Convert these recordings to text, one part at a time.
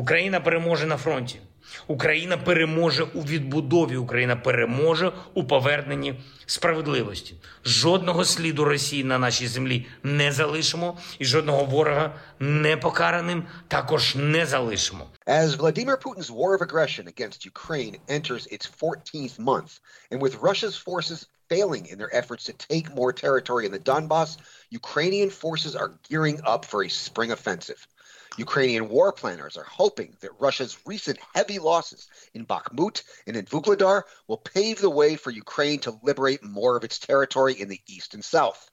Україна переможе на фронті. Україна переможе у відбудові. Україна переможе у поверненні справедливості. Жодного сліду Росії на нашій землі не залишимо, і жодного ворога непокараним також не залишимо. As Vladimir Putin's war of aggression against Ukraine enters its 14th month, and with Russia's forces failing in their efforts to take more territory in the Donbass, Ukrainian forces are gearing up for a spring offensive. Ukrainian war planners are hoping that Russia's recent heavy losses in Bakhmut and in Vuhledar will pave the way for Ukraine to liberate more of its territory in the east and south.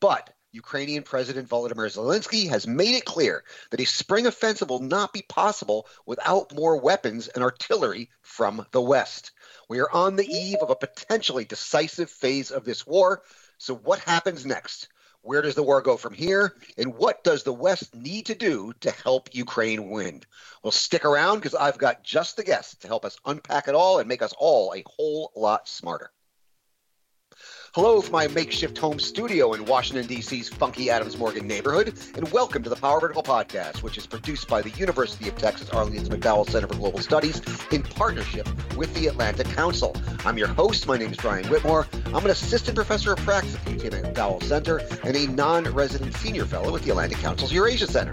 But Ukrainian President Volodymyr Zelensky has made it clear that a spring offensive will not be possible without more weapons and artillery from the West. We are on the eve of a potentially decisive phase of this war. So, what happens next? Where does the war go from here? And what does the West need to do to help Ukraine win? Well, stick around because I've got just the guests to help us unpack it all and make us all a whole lot smarter. Hello from my makeshift home studio in Washington, D.C.'s funky Adams Morgan neighborhood, and welcome to the Power Vertical Podcast, which is produced by the University of Texas Arlington's McDowell Center for Global Studies in partnership with the Atlantic Council. I'm your host. My name is Brian Whitmore. I'm an assistant professor of practice at the McDowell Center and a non resident senior fellow at the Atlantic Council's Eurasia Center.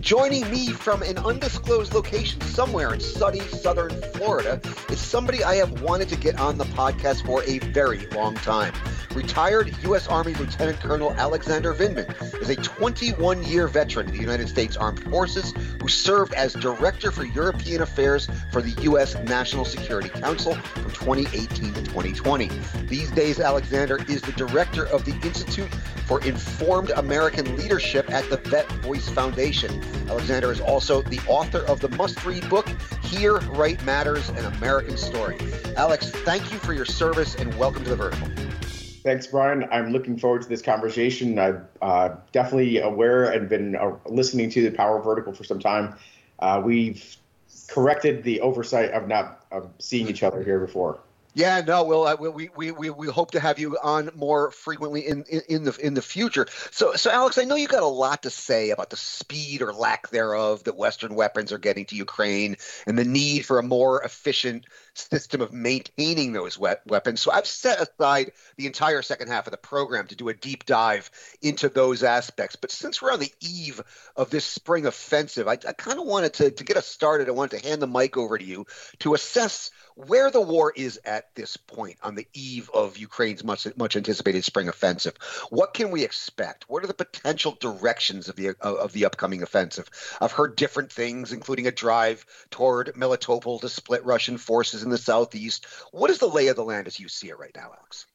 Joining me from an undisclosed location somewhere in sunny southern Florida is somebody I have wanted to get on the podcast for a very long time. Retired U.S. Army Lieutenant Colonel Alexander Vindman is a 21 year veteran of the United States Armed Forces who served as Director for European Affairs for the U.S. National Security Council from 2018 to 2020. These days, Alexander is the Director of the Institute for Informed American Leadership at the Vet Voice Foundation. Alexander is also the author of the must read book, Here Right Matters An American Story. Alex, thank you for your service and welcome to the Vertical. Thanks, Brian. I'm looking forward to this conversation. I'm uh, definitely aware and been uh, listening to the Power Vertical for some time. Uh, we've corrected the oversight of not of seeing each other here before. Yeah, no, well, uh, we, we, we, we hope to have you on more frequently in, in, in, the in the future. So, so Alex, I know you got a lot to say about the speed or lack thereof that Western weapons are getting to Ukraine, and the need for a more efficient system of maintaining those we- weapons. So, I've set aside the entire second half of the program to do a deep dive into those aspects. But since we're on the eve of this spring offensive, I, I kind of wanted to to get us started. I wanted to hand the mic over to you to assess where the war is at this point on the eve of Ukraine's much much anticipated spring offensive. What can we expect? What are the potential directions of the of the upcoming offensive? I've heard different things, including a drive toward Melitopol to split Russian forces in the southeast. What is the lay of the land as you see it right now, Alex?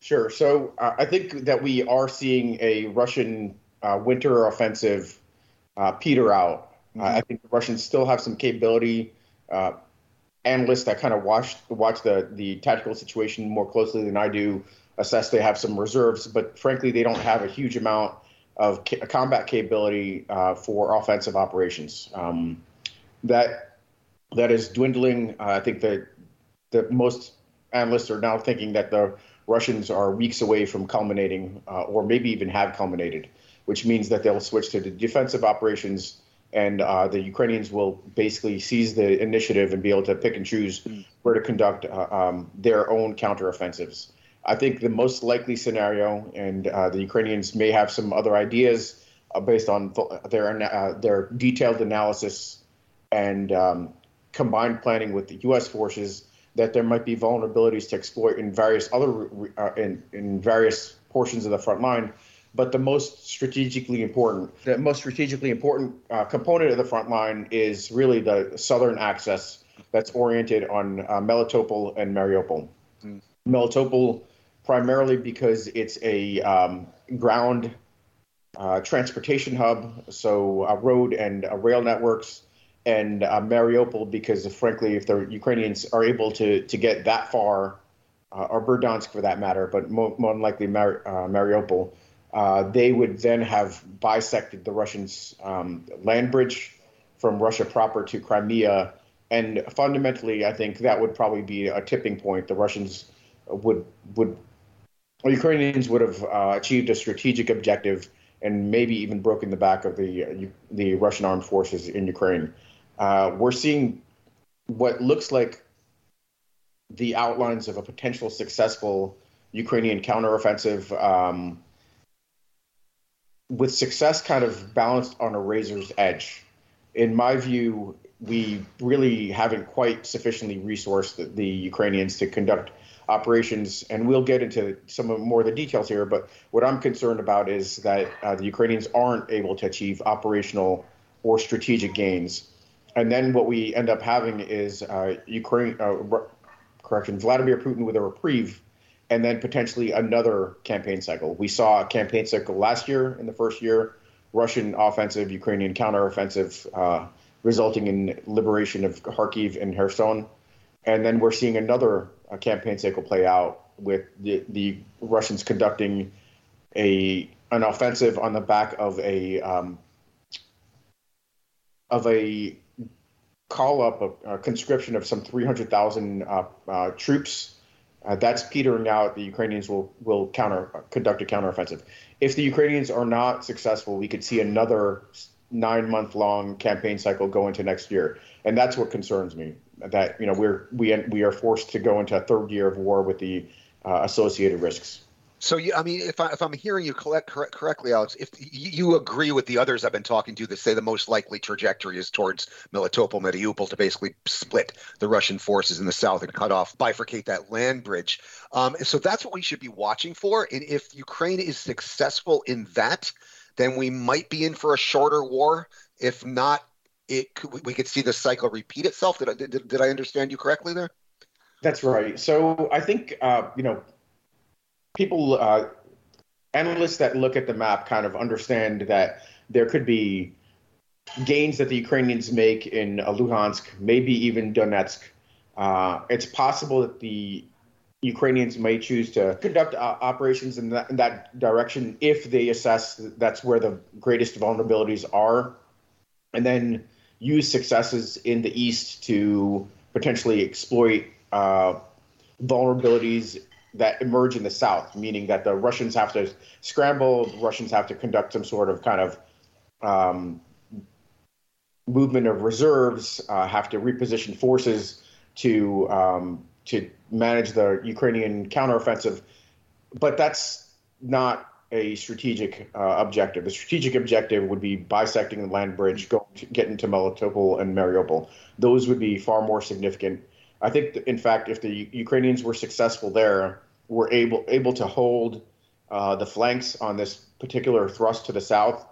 Sure. So uh, I think that we are seeing a Russian uh, winter offensive uh, peter out. Mm-hmm. I think the Russians still have some capability uh, analysts that kind of watch watch the the tactical situation more closely than I do assess they have some reserves, but frankly they don't have a huge amount of ca- combat capability uh, for offensive operations. Um, that that is dwindling. Uh, I think that the most analysts are now thinking that the Russians are weeks away from culminating, uh, or maybe even have culminated, which means that they'll switch to the defensive operations and uh, the Ukrainians will basically seize the initiative and be able to pick and choose where to conduct uh, um, their own counteroffensives. I think the most likely scenario, and uh, the Ukrainians may have some other ideas uh, based on th- their uh, their detailed analysis and um, combined planning with the U.S. forces, that there might be vulnerabilities to exploit in various other uh, in in various portions of the front line but the most strategically important, the most strategically important uh, component of the front line is really the southern access that's oriented on uh, Melitopol and Mariupol. Mm. Melitopol, primarily because it's a um, ground uh, transportation hub, so road and uh, rail networks, and uh, Mariupol because, frankly, if the Ukrainians are able to to get that far, uh, or Berdyansk for that matter, but more, more than likely Mar- Mariupol uh, they would then have bisected the Russians' um, land bridge from Russia proper to Crimea. And fundamentally, I think that would probably be a tipping point. The Russians would would the Ukrainians would have uh, achieved a strategic objective and maybe even broken the back of the uh, the Russian armed forces in Ukraine. Uh, we're seeing what looks like the outlines of a potential successful Ukrainian counteroffensive. Um, with success kind of balanced on a razor's edge. In my view, we really haven't quite sufficiently resourced the, the Ukrainians to conduct operations, and we'll get into some of more of the details here. But what I'm concerned about is that uh, the Ukrainians aren't able to achieve operational or strategic gains, and then what we end up having is uh, Ukraine, uh, correction, Vladimir Putin with a reprieve and then potentially another campaign cycle. We saw a campaign cycle last year in the first year, Russian offensive, Ukrainian counteroffensive, uh, resulting in liberation of Kharkiv and Kherson. And then we're seeing another uh, campaign cycle play out with the, the Russians conducting a an offensive on the back of a um, of a call up, a, a conscription of some 300,000 uh, uh, troops uh, that's petering out. The Ukrainians will will counter conduct a counteroffensive. If the Ukrainians are not successful, we could see another nine month long campaign cycle go into next year, and that's what concerns me. That you know we're we we are forced to go into a third year of war with the uh, associated risks. So, you, I mean, if, I, if I'm hearing you correct, correct, correctly, Alex, if you agree with the others I've been talking to that say the most likely trajectory is towards Melitopol, Mariupol to basically split the Russian forces in the south and cut off, bifurcate that land bridge. Um, so that's what we should be watching for. And if Ukraine is successful in that, then we might be in for a shorter war. If not, it could, we could see the cycle repeat itself. Did I, did, did I understand you correctly there? That's right. So I think uh, you know people, uh, analysts that look at the map kind of understand that there could be gains that the Ukrainians make in Luhansk, maybe even Donetsk. Uh, it's possible that the Ukrainians may choose to conduct uh, operations in that, in that direction if they assess that's where the greatest vulnerabilities are, and then use successes in the east to potentially exploit uh, vulnerabilities that emerge in the south, meaning that the Russians have to scramble, Russians have to conduct some sort of kind of um, movement of reserves, uh, have to reposition forces to um, to manage the Ukrainian counteroffensive. But that's not a strategic uh, objective. The strategic objective would be bisecting the land bridge, going to get into Melitopol and Mariupol. Those would be far more significant I think, in fact, if the Ukrainians were successful there, were able able to hold uh, the flanks on this particular thrust to the south,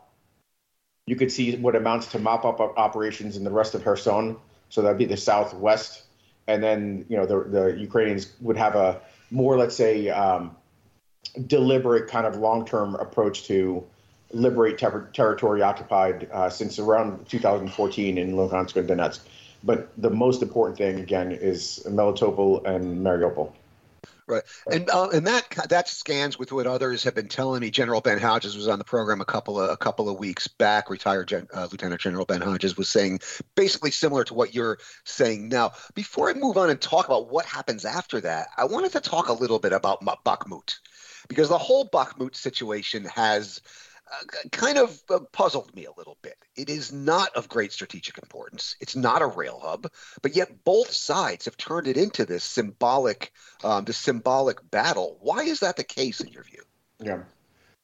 you could see what amounts to mop up operations in the rest of Kherson. So that'd be the southwest, and then you know the the Ukrainians would have a more, let's say, um, deliberate kind of long-term approach to liberate ter- territory occupied uh, since around 2014 in Luhansk and Donetsk. But the most important thing, again, is Melitopol and Mariupol. Right, and uh, and that that scans with what others have been telling me. General Ben Hodges was on the program a couple of a couple of weeks back. Retired Gen, uh, Lieutenant General Ben Hodges was saying basically similar to what you're saying now. Before I move on and talk about what happens after that, I wanted to talk a little bit about Bakhmut because the whole Bakhmut situation has kind of uh, puzzled me a little bit. It is not of great strategic importance. It's not a rail hub, but yet both sides have turned it into this symbolic, um, this symbolic battle. Why is that the case in your view? Yeah.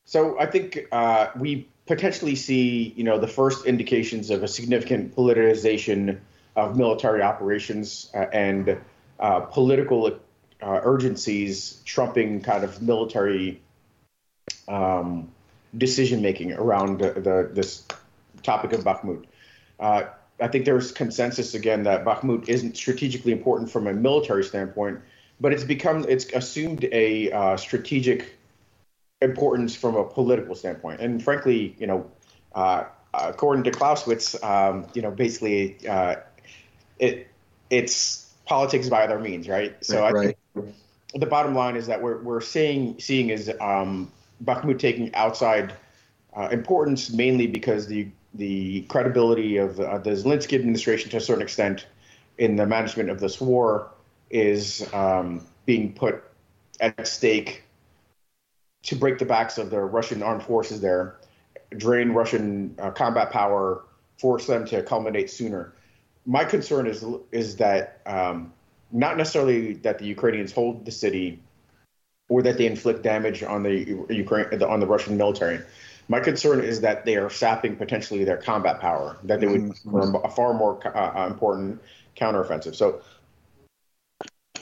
So I think uh, we potentially see, you know, the first indications of a significant politicization of military operations uh, and uh, political uh, urgencies trumping kind of military. Um, decision making around the, the, this topic of Bakhmut. Uh, I think there's consensus again that Bakhmut isn't strategically important from a military standpoint, but it's become it's assumed a uh, strategic importance from a political standpoint. And frankly, you know, uh, according to Clausewitz, um, you know, basically, uh, it it's politics by other means, right? So right, I think the bottom line is that we're we're seeing seeing is um, Bakhmut taking outside uh, importance, mainly because the the credibility of uh, the Zelensky administration, to a certain extent, in the management of this war, is um, being put at stake to break the backs of the Russian armed forces there, drain Russian uh, combat power, force them to culminate sooner. my concern is is that um, not necessarily that the Ukrainians hold the city or that they inflict damage on the Ukraine on the Russian military. My concern is that they are sapping potentially their combat power, that they would mm-hmm. a far more uh, important counteroffensive. So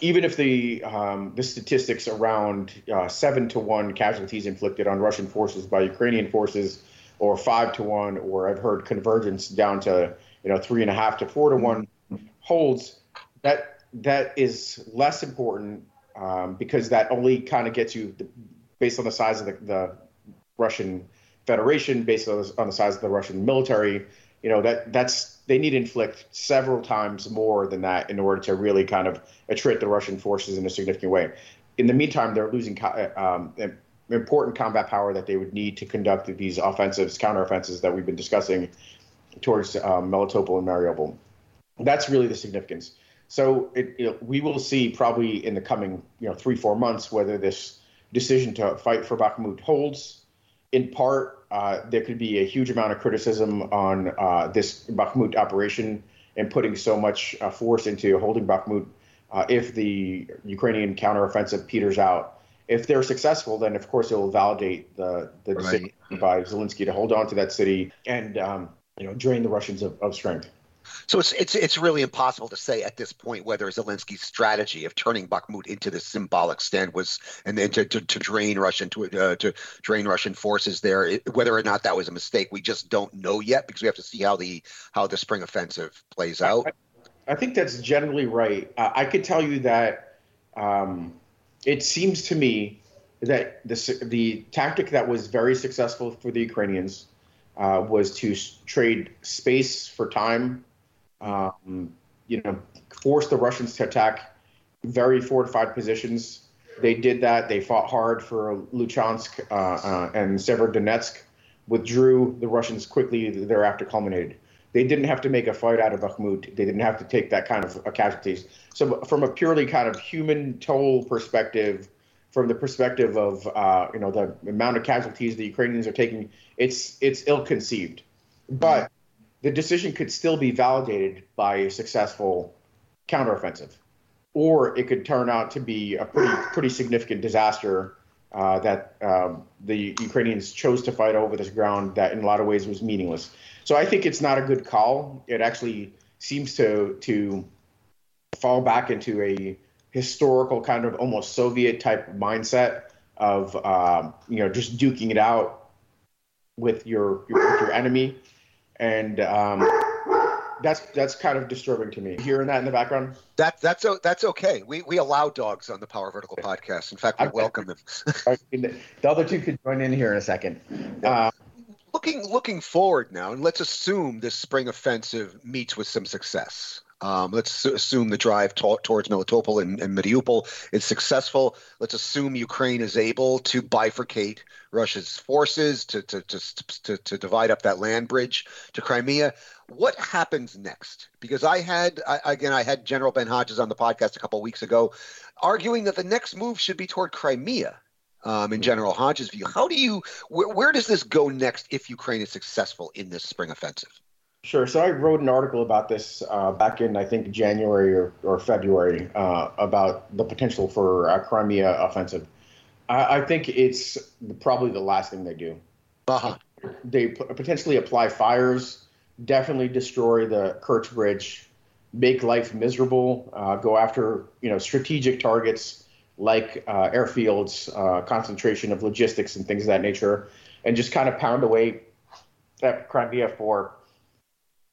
even if the um, the statistics around uh, seven to one casualties inflicted on Russian forces by Ukrainian forces, or five to one, or I've heard convergence down to you know three and a half to four to one holds, that that is less important um, because that only kind of gets you based on the size of the, the Russian Federation, based on the, on the size of the Russian military. You know that that's they need to inflict several times more than that in order to really kind of attrit the Russian forces in a significant way. In the meantime, they're losing um, important combat power that they would need to conduct these offensives, counteroffensives that we've been discussing towards um, Melitopol and Mariupol. That's really the significance. So it, we will see probably in the coming you know three four months whether this decision to fight for Bakhmut holds. In part, uh, there could be a huge amount of criticism on uh, this Bakhmut operation and putting so much uh, force into holding Bakhmut. Uh, if the Ukrainian counteroffensive peters out, if they're successful, then of course it will validate the the right. decision by Zelensky to hold on to that city and um, you know drain the Russians of, of strength. So it's it's it's really impossible to say at this point whether Zelensky's strategy of turning Bakhmut into this symbolic stand was and then to, to, to drain Russian to uh, to drain Russian forces there it, whether or not that was a mistake we just don't know yet because we have to see how the how the spring offensive plays out. I, I think that's generally right. Uh, I could tell you that um, it seems to me that the the tactic that was very successful for the Ukrainians uh, was to trade space for time um, you know, forced the Russians to attack very fortified positions. They did that. They fought hard for Lysychansk uh, uh, and Severodonetsk, withdrew. The Russians quickly thereafter culminated. They didn't have to make a fight out of Bakhmut. They didn't have to take that kind of uh, casualties. So, from a purely kind of human toll perspective, from the perspective of uh, you know the amount of casualties the Ukrainians are taking, it's it's ill-conceived. But the decision could still be validated by a successful counteroffensive, or it could turn out to be a pretty pretty significant disaster uh, that um, the Ukrainians chose to fight over this ground that in a lot of ways was meaningless. So I think it's not a good call. It actually seems to to fall back into a historical kind of almost Soviet type mindset of um, you know just duking it out with your, your with your enemy and um, that's that's kind of disturbing to me. Hearing that in the background. That that's that's okay. We we allow dogs on the Power Vertical podcast. In fact, we welcome them. the other two could join in here in a second. Uh, looking looking forward now, and let's assume this spring offensive meets with some success. Um, let's assume the drive to- towards Melitopol and, and, Mariupol is successful. Let's assume Ukraine is able to bifurcate Russia's forces to, to, to, to, to divide up that land bridge to Crimea. What happens next? Because I had, I, again, I had General Ben Hodges on the podcast a couple of weeks ago arguing that the next move should be toward Crimea. Um, in General Hodges' view, how do you, where, where does this go next if Ukraine is successful in this spring offensive? Sure. So I wrote an article about this uh, back in, I think, January or, or February uh, about the potential for a Crimea offensive. I, I, think it's probably the last thing they do. Uh-huh. They p- potentially apply fires, definitely destroy the Kerch Bridge, make life miserable, uh, go after you know strategic targets like uh, airfields, uh, concentration of logistics and things of that nature, and just kind of pound away at Crimea for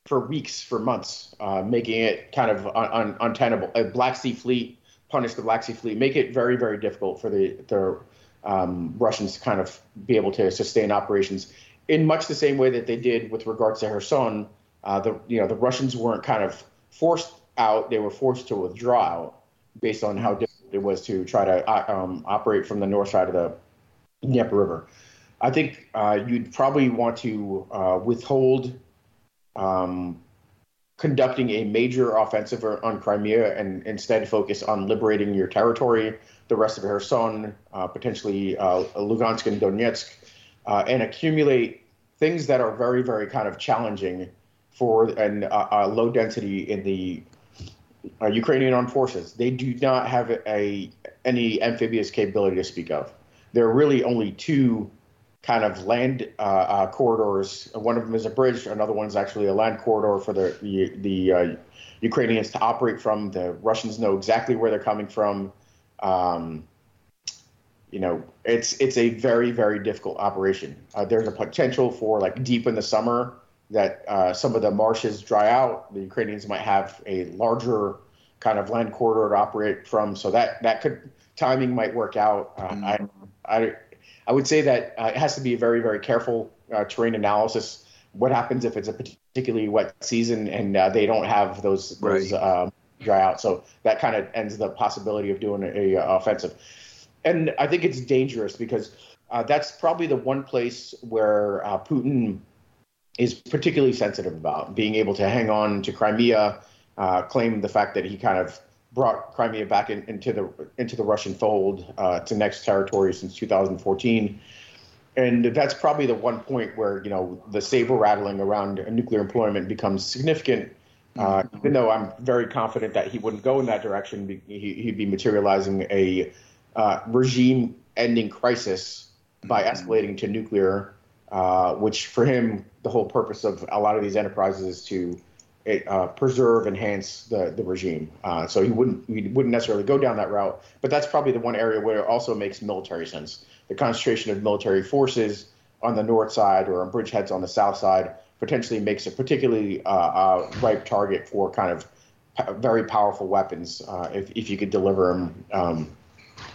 for weeks, for months, uh, making it kind of un- un- untenable. A Black Sea Fleet punish the Black Sea Fleet, make it very, very difficult for the the um, Russians to kind of be able to sustain operations in much the same way that they did with regards to Kherson. Uh, the you know the Russians weren't kind of forced out; they were forced to withdraw out based on how difficult it was to try to uh, um, operate from the north side of the Dnieper River. I think uh, you'd probably want to uh, withhold um, conducting a major offensive on Crimea and instead focus on liberating your territory, the rest of Kherson, uh, potentially uh, Lugansk and Donetsk, uh, and accumulate things that are very, very kind of challenging for and low density in the uh, Ukrainian armed forces. They do not have a any amphibious capability to speak of. There are really only two kind of land uh, uh, corridors. One of them is a bridge. Another one is actually a land corridor for the the, the uh, Ukrainians to operate from. The Russians know exactly where they're coming from. Um, you know, it's it's a very very difficult operation. Uh, there's a potential for like deep in the summer that uh, some of the marshes dry out. The Ukrainians might have a larger kind of land corridor to operate from, so that that could timing might work out. Uh, mm. I I I would say that uh, it has to be a very very careful uh, terrain analysis. What happens if it's a particularly wet season and uh, they don't have those those right. um, dry out? So that kind of ends the possibility of doing a, a offensive and I think it's dangerous because uh, that's probably the one place where uh, Putin is particularly sensitive about being able to hang on to Crimea, uh, claim the fact that he kind of brought Crimea back in, into the into the Russian fold uh, to next territory since 2014. And that's probably the one point where you know the saber rattling around nuclear employment becomes significant. Uh, mm-hmm. even though I'm very confident that he wouldn't go in that direction, he, would be materializing a uh, regime ending crisis by mm-hmm. escalating to nuclear, uh, which for him, the whole purpose of a lot of these enterprises is to uh, preserve, enhance the, the regime. Uh, so he wouldn't he wouldn't necessarily go down that route. But that's probably the one area where it also makes military sense. The concentration of military forces on the north side or on bridgeheads on the south side potentially makes a particularly uh, uh, ripe target for kind of very powerful weapons if, if you could deliver them um,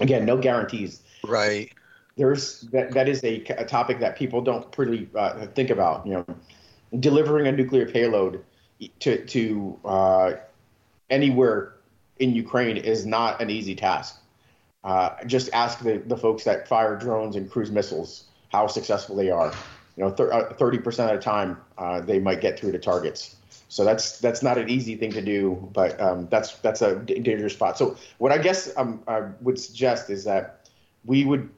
Again, no guarantees. Right. There's that. That is a, a topic that people don't really uh, think about. You know, delivering a nuclear payload to to uh, anywhere in Ukraine is not an easy task. Uh, just ask the, the folks that fire drones and cruise missiles how successful they are. You know, uh, thirty percent of the time uh, they might get through the targets. So that's that's not an easy thing to do, but um, that's that's a dangerous spot. So what I guess um, I would suggest is that we would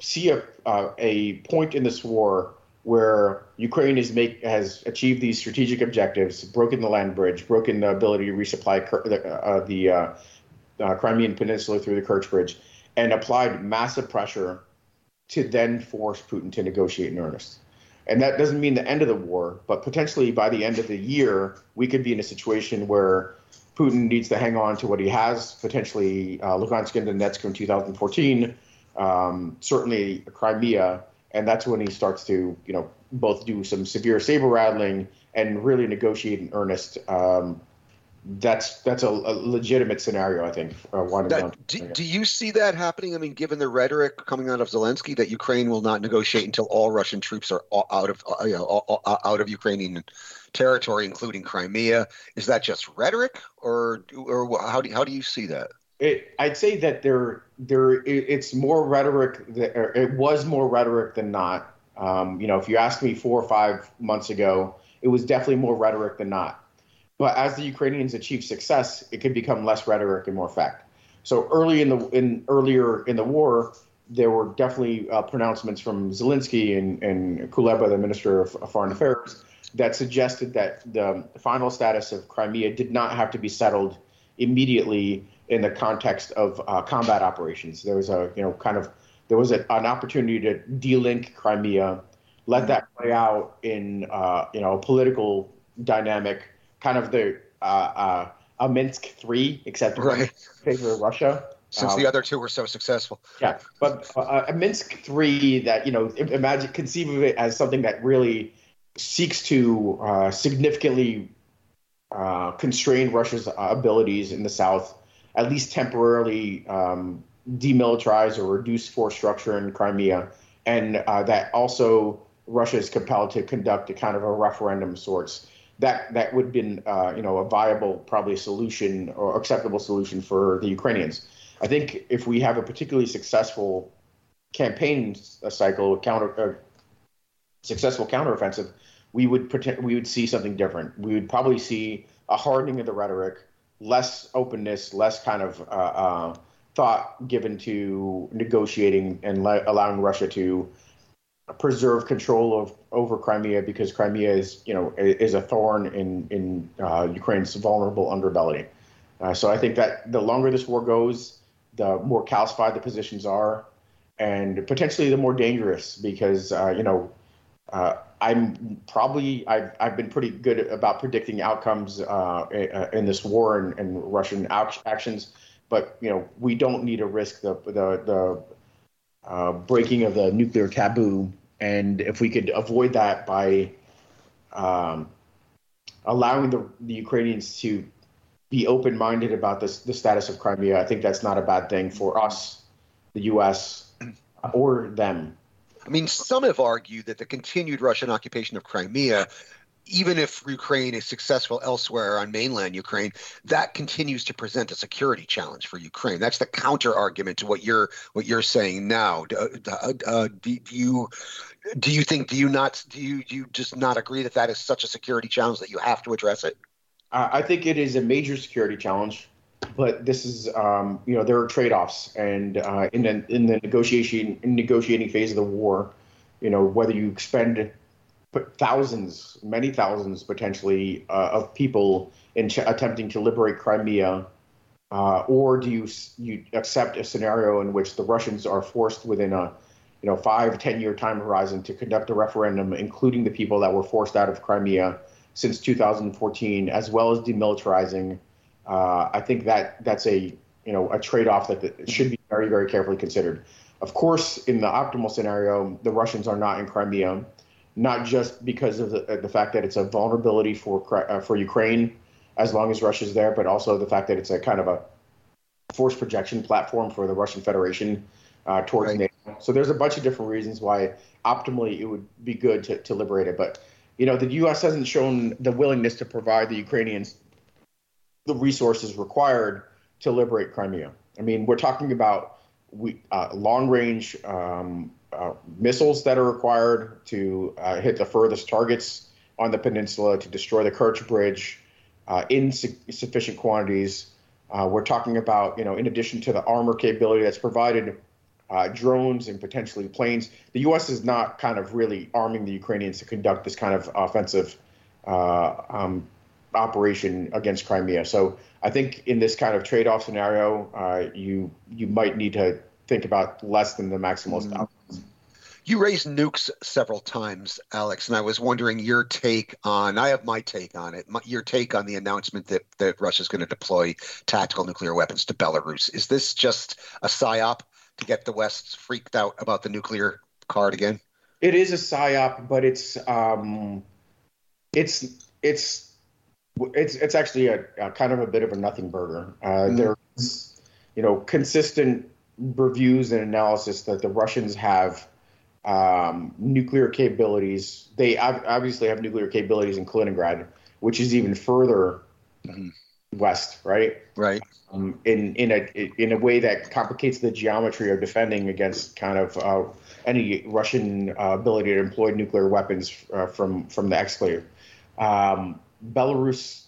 see a uh, a point in this war where Ukraine make has achieved these strategic objectives, broken the land bridge, broken the ability to resupply the, uh, the uh, uh, Crimean Peninsula through the Kerch Bridge, and applied massive pressure to then force Putin to negotiate in earnest. And that doesn't mean the end of the war, but potentially by the end of the year, we could be in a situation where Putin needs to hang on to what he has, potentially uh, Lugansk and Donetsk in 2014, um, certainly Crimea, and that's when he starts to, you know, both do some severe saber rattling and really negotiate in earnest um, that's that's a, a, legitimate scenario, I think. Uh, that, do, do, you see that happening? I mean, given the rhetoric coming out of Zelensky that Ukraine will not negotiate until all Russian troops are out of uh, you know, out of Ukrainian territory, including Crimea, is that just rhetoric, or or how do how do you see that? It, I'd say that there there it's more rhetoric. That, it was more rhetoric than not. Um, you know, if you asked me four or five months ago, it was definitely more rhetoric than not. But as the Ukrainians achieve success, it could become less rhetoric and more fact. So early in the in earlier in the war, there were definitely uh, pronouncements from Zelensky and, and Kuleba, the Minister of Foreign Affairs, that suggested that the final status of Crimea did not have to be settled immediately in the context of uh, combat operations. There was a you know kind of there was a, an opportunity to delink Crimea, let that play out in uh, you know a political dynamic kind of the uh, uh, a Minsk three, except right. favor of Russia. Since um, the other two were so successful. Yeah, but uh, a Minsk three that you know imagine conceive of it as something that really seeks to uh, significantly uh, constrain Russia's abilities in the south, at least temporarily um, demilitarize or reduce force structure in Crimea, and uh, that also Russia is compelled to conduct a kind of a referendum sorts that that would have been uh, you know a viable probably solution or acceptable solution for the Ukrainians. I think if we have a particularly successful campaign cycle, a counter successful counteroffensive, we would pretend, we would see something different. We would probably see a hardening of the rhetoric, less openness, less kind of uh, uh, thought given to negotiating and le- allowing Russia to preserve control of over Crimea because Crimea is you know is a thorn in in uh, Ukraine's vulnerable underbelly. Uh, so I think that the longer this war goes, the more calcified the positions are, and potentially the more dangerous because uh, you know uh, I'm probably I've I've been pretty good about predicting outcomes uh, in this war and, and Russian actions, but you know we don't need to risk the the the uh, breaking of the nuclear taboo, and if we could avoid that by um, allowing the, the Ukrainians to be open-minded about this, the status of Crimea, I think that's not a bad thing for us, the U.S. or them. I mean, some have argued that the continued Russian occupation of Crimea even if Ukraine is successful elsewhere on mainland Ukraine, that continues to present a security challenge for Ukraine. That's the counter argument to what you're what you're saying now. Uh, uh, uh, do, do, you do you think do you not do you do you just not agree that that is such a security challenge that you have to address it? I think it is a major security challenge, but this is um, you know there are trade offs, and uh, in the in the negotiation negotiating phase of the war, you know whether you expend thousands, many thousands potentially uh, of people in ch- attempting to liberate Crimea, uh, or do you you accept a scenario in which the Russians are forced within a you know five ten year time horizon to conduct a referendum, including the people that were forced out of Crimea since 2014, as well as demilitarizing? Uh, I think that that's a you know a trade off that, that should be very very carefully considered. Of course, in the optimal scenario, the Russians are not in Crimea not just because of the, the fact that it's a vulnerability for uh, for Ukraine as long as Russia's there, but also the fact that it's a kind of a force projection platform for the Russian Federation uh, towards right. NATO. So there's a bunch of different reasons why optimally it would be good to, to liberate it. But you know, the U.S. hasn't shown the willingness to provide the Ukrainians the resources required to liberate Crimea. I mean, we're talking about we, uh, long range um, uh, missiles that are required to uh, hit the furthest targets on the peninsula to destroy the Kerch Bridge uh, in su- sufficient quantities. Uh, we're talking about, you know, in addition to the armor capability that's provided, uh, drones and potentially planes. The U.S. is not kind of really arming the Ukrainians to conduct this kind of offensive um, operation against Crimea. So I think in this kind of trade-off scenario, you you might need to think about less than the maximalist outcomes. You raised nukes several times, Alex, and I was wondering your take on. I have my take on it. My, your take on the announcement that that Russia's going to deploy tactical nuclear weapons to Belarus. Is this just a psyop to get the West freaked out about the nuclear card again? It is a psyop, but it's um, it's it's it's it's actually a, a kind of a bit of a nothing burger. Uh, mm. There's you know consistent reviews and analysis that the Russians have um, nuclear capabilities. They obviously have nuclear capabilities in Kaliningrad, which is even further mm-hmm. west, right? Right. Um, in in a in a way that complicates the geometry of defending against kind of uh, any Russian uh, ability to employ nuclear weapons uh, from from the exclave. Um, Belarus.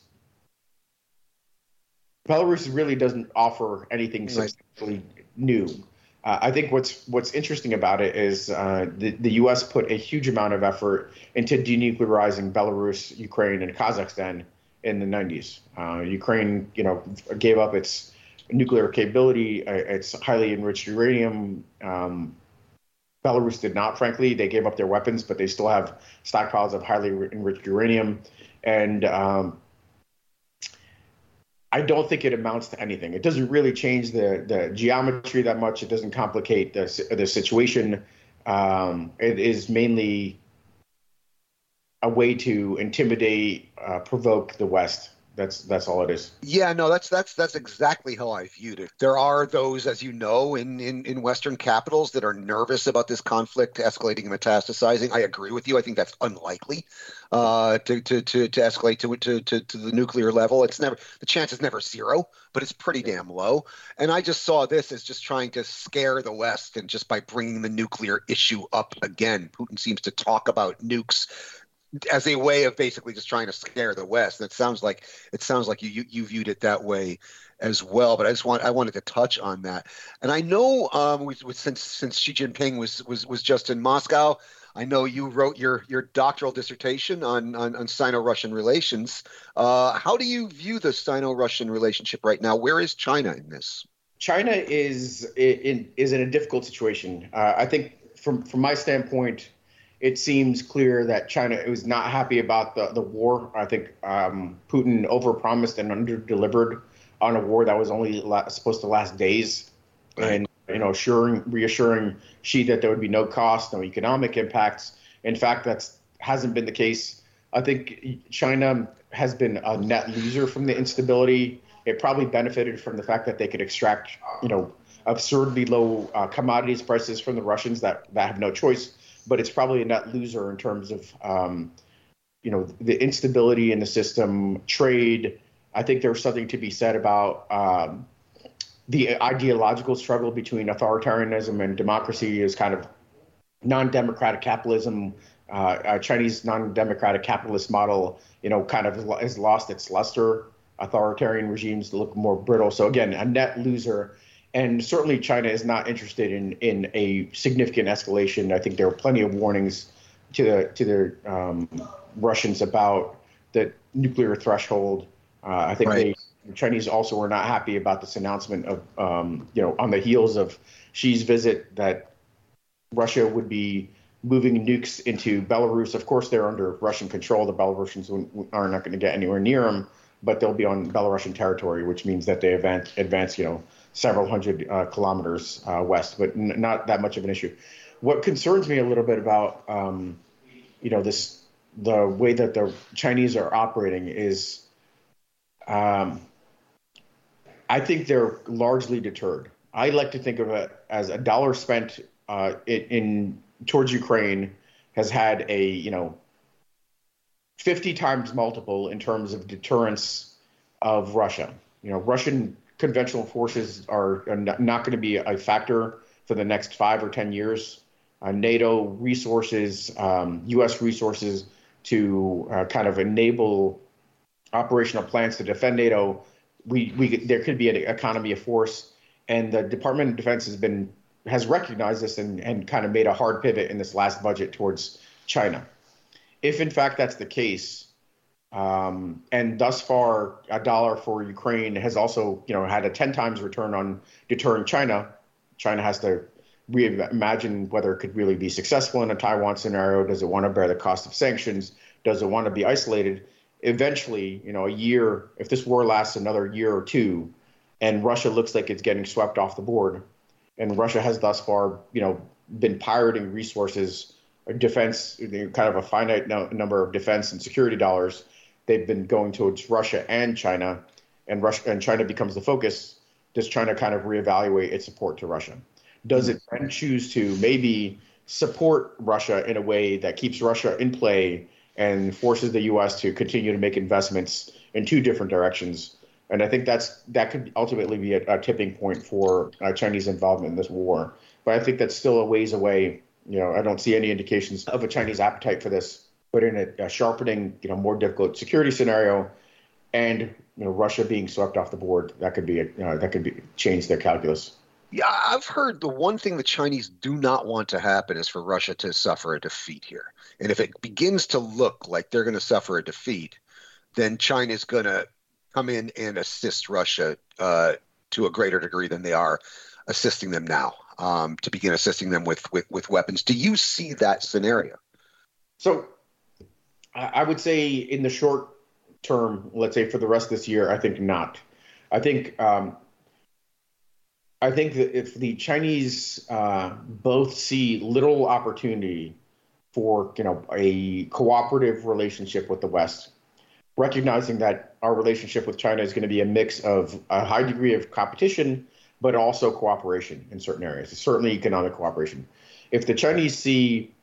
Belarus really doesn't offer anything substantially new. Uh, I think what's what's interesting about it is uh, the the U.S. put a huge amount of effort into denuclearizing Belarus, Ukraine, and Kazakhstan in the 90s. Uh, Ukraine, you know, gave up its nuclear capability, uh, its highly enriched uranium. Um, Belarus did not, frankly. They gave up their weapons, but they still have stockpiles of highly enriched uranium. And um, I don't think it amounts to anything. It doesn't really change the the geometry that much. It doesn't complicate the the situation. Um, it is mainly a way to intimidate, uh, provoke the West. That's that's all it is. Yeah, no, that's that's that's exactly how I viewed it. There are those, as you know, in in, in Western capitals that are nervous about this conflict escalating and metastasizing. I agree with you. I think that's unlikely uh, to, to to to escalate to, to to to the nuclear level. It's never the chance is never zero, but it's pretty damn low. And I just saw this as just trying to scare the West, and just by bringing the nuclear issue up again, Putin seems to talk about nukes as a way of basically just trying to scare the West. And it sounds like it sounds like you, you, you viewed it that way as well. But I just want I wanted to touch on that. And I know um, with, with, since since Xi Jinping was was was just in Moscow, I know you wrote your your doctoral dissertation on on, on Sino-Russian relations. Uh, how do you view the Sino-Russian relationship right now? Where is China in this? China is in is in a difficult situation. Uh, I think from from my standpoint, it seems clear that China was not happy about the the war. I think um, Putin overpromised and underdelivered on a war that was only la- supposed to last days, right. and you know, assuring reassuring Xi that there would be no cost, no economic impacts. In fact, that hasn't been the case. I think China has been a net loser from the instability it probably benefited from the fact that they could extract, you know, absurdly low uh, commodities prices from the Russians that, that have no choice. But it's probably a net loser in terms of, um, you know, the instability in the system, trade. I think there's something to be said about um, the ideological struggle between authoritarianism and democracy is kind of non-democratic capitalism. Uh, Chinese non-democratic capitalist model, you know, kind of has lost its luster authoritarian regimes look more brittle. So again, a net loser. And certainly China is not interested in, in a significant escalation. I think there are plenty of warnings to the to the um, Russians about the nuclear threshold. Uh, I think right. they, the Chinese also were not happy about this announcement of um, you know on the heels of Xi's visit that Russia would be moving nukes into Belarus. Of course, they're under Russian control. The Belarusians are not going to get anywhere near them but they'll be on Belarusian territory, which means that they advance, advance you know, several hundred uh, kilometers uh, west, but n- not that much of an issue. What concerns me a little bit about, um, you know, this the way that the Chinese are operating is, um, I think they're largely deterred. I like to think of it as a dollar spent uh, in, in towards Ukraine has had a you know 50 times multiple in terms of deterrence of Russia. You know, Russian conventional forces are, not going to be a factor for the next five or 10 years. Uh, NATO resources, um, U.S. resources to uh, kind of enable operational plans to defend NATO. We, we there could be an economy of force, and the Department of Defense has been has recognized this and, and kind of made a hard pivot in this last budget towards China if in fact that's the case, um, and thus far a dollar for Ukraine has also you know had a 10 times return on deterring China. China has to reimagine whether it could really be successful in a Taiwan scenario. Does it want to bear the cost of sanctions? Does it want to be isolated? Eventually, you know, a year, if this war lasts another year or two, and Russia looks like it's getting swept off the board, and Russia has thus far, you know, been pirating resources defense, kind of a finite no, number of defense and security dollars. They've been going towards Russia and China, and Russia and China becomes the focus. Does China kind of reevaluate its support to Russia? Does it then choose to maybe support Russia in a way that keeps Russia in play and forces the U.S. to continue to make investments in two different directions? And I think that's that could ultimately be a, a tipping point for uh, Chinese involvement in this war. But I think that's still a ways away you know, I don't see any indications of a Chinese appetite for this. But in a, a sharpening, you know, more difficult security scenario, and you know, Russia being swept off the board, that could be a, you know, that could be change their calculus. Yeah, I've heard the one thing the Chinese do not want to happen is for Russia to suffer a defeat here. And if it begins to look like they're going to suffer a defeat, then China's going to come in and assist Russia uh, to a greater degree than they are assisting them now um, to begin assisting them with, with, with weapons. Do you see that scenario? So I would say in the short term, let's say for the rest of this year, I think not. I think um, I think that if the Chinese uh, both see little opportunity for you know a cooperative relationship with the West, recognizing that our relationship with China is going to be a mix of a high degree of competition but also cooperation in certain areas, certainly economic cooperation. If the Chinese see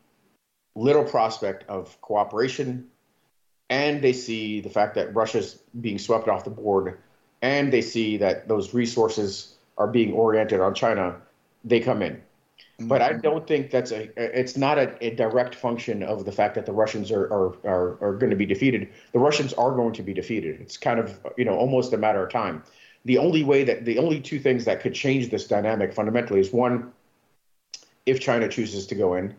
little prospect of cooperation and they see the fact that Russia's being swept off the board and they see that those resources are being oriented on China, they come in. But I don't think that's a. It's not a, a direct function of the fact that the Russians are, are are are going to be defeated. The Russians are going to be defeated. It's kind of you know almost a matter of time the only way that the only two things that could change this dynamic fundamentally is one, if China chooses to go in,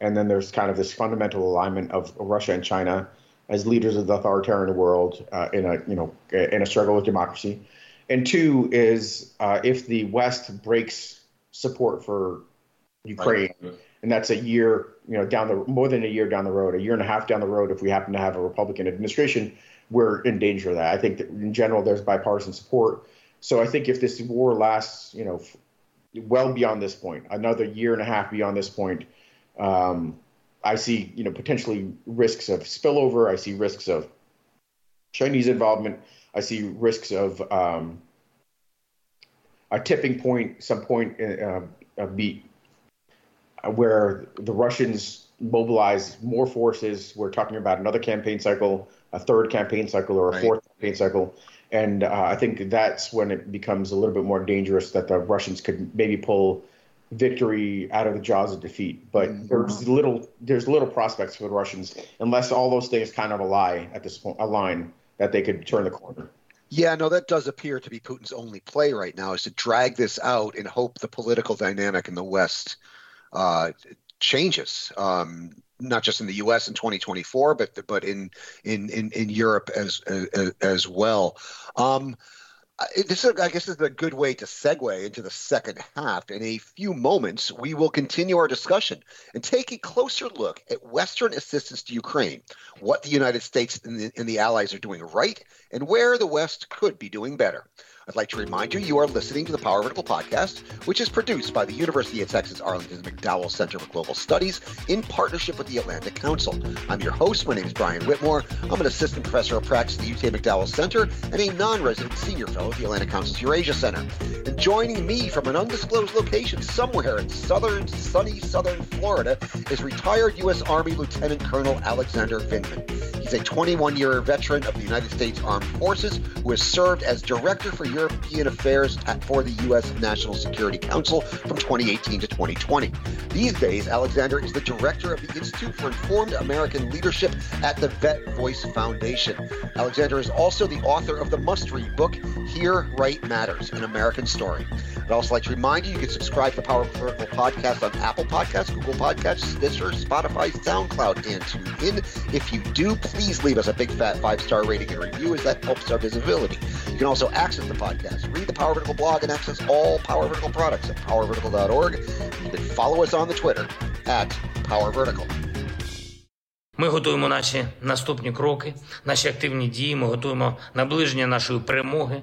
and then there's kind of this fundamental alignment of Russia and China as leaders of the authoritarian world uh, in a you know in a struggle with democracy, and two is uh, if the West breaks support for Ukraine, right. and that's a year you know down the more than a year down the road, a year and a half down the road, if we happen to have a Republican administration, we're in danger of that. I think that in general there's bipartisan support. So I think if this war lasts, you know, well beyond this point, another year and a half beyond this point, um, I see, you know, potentially risks of spillover. I see risks of Chinese involvement. I see risks of um, a tipping point, some point uh, uh, be where the Russians mobilize more forces. We're talking about another campaign cycle, a third campaign cycle, or a right. fourth campaign cycle. And uh, I think that's when it becomes a little bit more dangerous that the Russians could maybe pull victory out of the jaws of defeat. But mm-hmm. there's little there's little prospects for the Russians unless all those things kind of ally at this point align that they could turn the corner. Yeah, no, that does appear to be Putin's only play right now is to drag this out and hope the political dynamic in the West uh, changes. Um, not just in the U.S. in 2024, but but in in in, in Europe as, as as well. Um, this is, I guess, this is a good way to segue into the second half. In a few moments, we will continue our discussion and take a closer look at Western assistance to Ukraine, what the United States and the, and the Allies are doing right, and where the West could be doing better. I'd like to remind you you are listening to the Power Vertical podcast, which is produced by the University of Texas Arlington McDowell Center for Global Studies in partnership with the Atlantic Council. I'm your host. My name is Brian Whitmore. I'm an assistant professor of practice at the UT McDowell Center and a non resident senior fellow at the Atlantic Council's Eurasia Center. And joining me from an undisclosed location somewhere in southern, sunny southern Florida is retired U.S. Army Lieutenant Colonel Alexander Vindman. He's a 21 year veteran of the United States Armed Forces who has served as Director for European Affairs for the U.S. National Security Council from 2018 to 2020. These days, Alexander is the Director of the Institute for Informed American Leadership at the Vet Voice Foundation. Alexander is also the author of the must read book, Here Right Matters An American Story. I'd also like to remind you you can subscribe to Power Vertical podcast on Apple Podcasts, Google Podcasts, Stitcher, Spotify, SoundCloud, and TuneIn. If you do, please leave us a big fat five star rating and review, as that helps our visibility. You can also access the podcast, read the Power Vertical blog, and access all Power Vertical products at powervertical.org. You can follow us on the Twitter at Power Vertical. Ми готуємо наші наступні кроки, наші активні дії. Ми готуємо наближення нашої перемоги.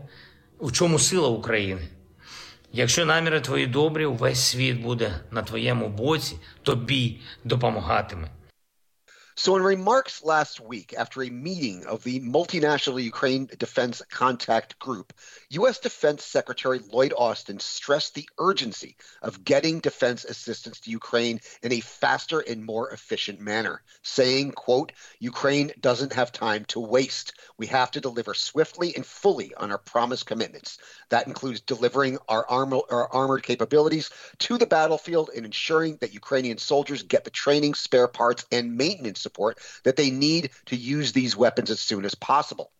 У чому сила України? Якщо наміри твої добрі, увесь світ буде на твоєму боці, тобі допомагатиме. So, in remarks last week after a meeting of the multinational Ukraine Defense Contact Group, U.S. Defense Secretary Lloyd Austin stressed the urgency of getting defense assistance to Ukraine in a faster and more efficient manner, saying, quote, Ukraine doesn't have time to waste. We have to deliver swiftly and fully on our promised commitments. That includes delivering our, armor, our armored capabilities to the battlefield and ensuring that Ukrainian soldiers get the training, spare parts, and maintenance support that they need to use these weapons as soon as possible.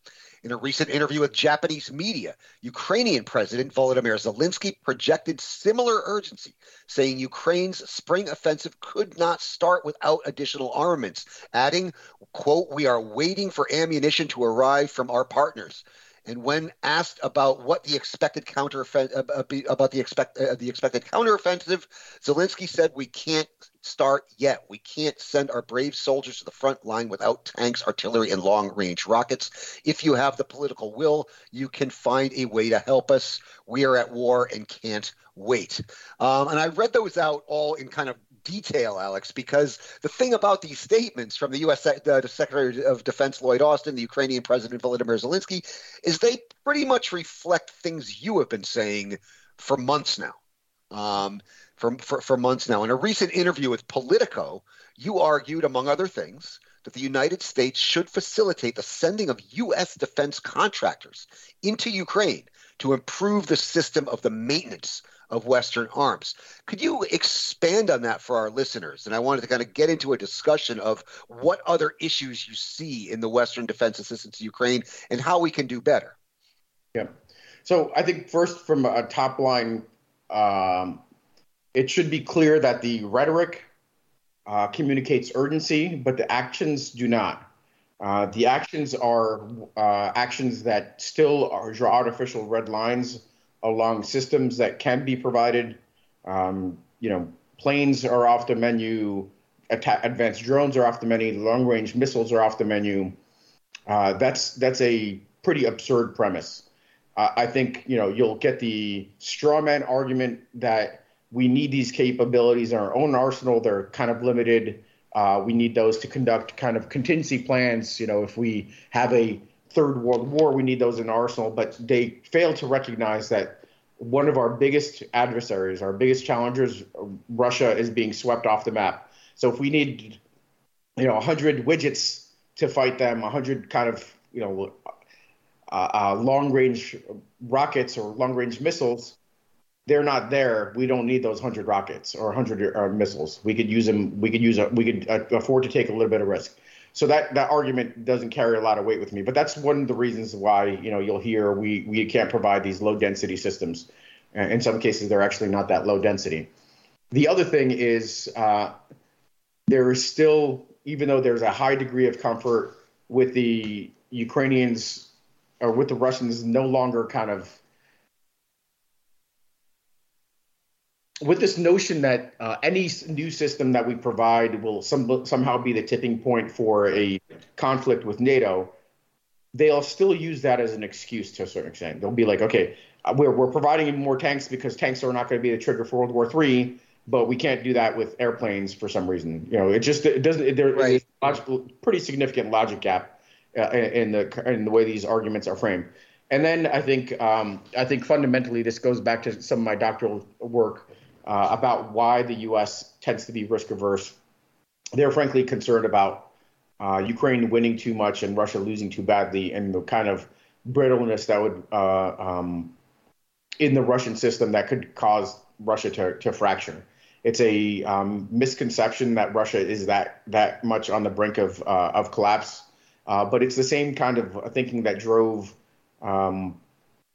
In a recent interview with Japanese media, Ukrainian President Volodymyr Zelensky projected similar urgency, saying Ukraine's spring offensive could not start without additional armaments, adding, quote, we are waiting for ammunition to arrive from our partners. And when asked about what the expected counter uh, uh, about the expect uh, the expected counteroffensive, Zelensky said, "We can't start yet. We can't send our brave soldiers to the front line without tanks, artillery, and long-range rockets. If you have the political will, you can find a way to help us. We are at war and can't wait." Um, and I read those out all in kind of detail, Alex, because the thing about these statements from the U.S. the Secretary of Defense Lloyd Austin, the Ukrainian President Volodymyr Zelensky, is they pretty much reflect things you have been saying for months now. Um, for, for, for months now. In a recent interview with Politico, you argued, among other things, that the United States should facilitate the sending of U.S. defense contractors into Ukraine to improve the system of the maintenance of Western arms. Could you expand on that for our listeners? And I wanted to kind of get into a discussion of what other issues you see in the Western defense assistance to Ukraine and how we can do better. Yeah. So I think first, from a top line, um, it should be clear that the rhetoric uh, communicates urgency, but the actions do not. Uh, the actions are uh, actions that still are, draw artificial red lines along systems that can be provided. Um, you know, planes are off the menu, atta- advanced drones are off the menu, long-range missiles are off the menu. Uh, that's that's a pretty absurd premise. I think you know you'll get the straw man argument that we need these capabilities in our own arsenal. They're kind of limited. Uh, we need those to conduct kind of contingency plans. You know, if we have a third world war, we need those in our arsenal. But they fail to recognize that one of our biggest adversaries, our biggest challengers, Russia, is being swept off the map. So if we need, you know, 100 widgets to fight them, 100 kind of, you know, uh, uh, long range rockets or long range missiles, they're not there. We don't need those 100 rockets or 100 uh, missiles. We could use them. We could use a, we could uh, afford to take a little bit of risk. So that, that argument doesn't carry a lot of weight with me. But that's one of the reasons why you know you'll hear we we can't provide these low density systems. In some cases, they're actually not that low density. The other thing is uh, there is still, even though there's a high degree of comfort with the Ukrainians or with the Russians no longer kind of with this notion that uh, any new system that we provide will some, somehow be the tipping point for a conflict with NATO, they'll still use that as an excuse to a certain extent. They'll be like, okay, uh, we're, we're providing more tanks because tanks are not going to be the trigger for World War III, but we can't do that with airplanes for some reason. You know, it just it doesn't. There's right. a pretty significant logic gap uh, in the in the way these arguments are framed. And then I think um, I think fundamentally this goes back to some of my doctoral work uh, about why the U.S. tends to be risk averse. They're frankly concerned about uh, Ukraine winning too much and Russia losing too badly, and the kind of brittleness that would uh, um, in the Russian system that could cause Russia to, to fracture. It's a um, misconception that Russia is that that much on the brink of uh, of collapse uh, but it's the same kind of thinking that drove, um,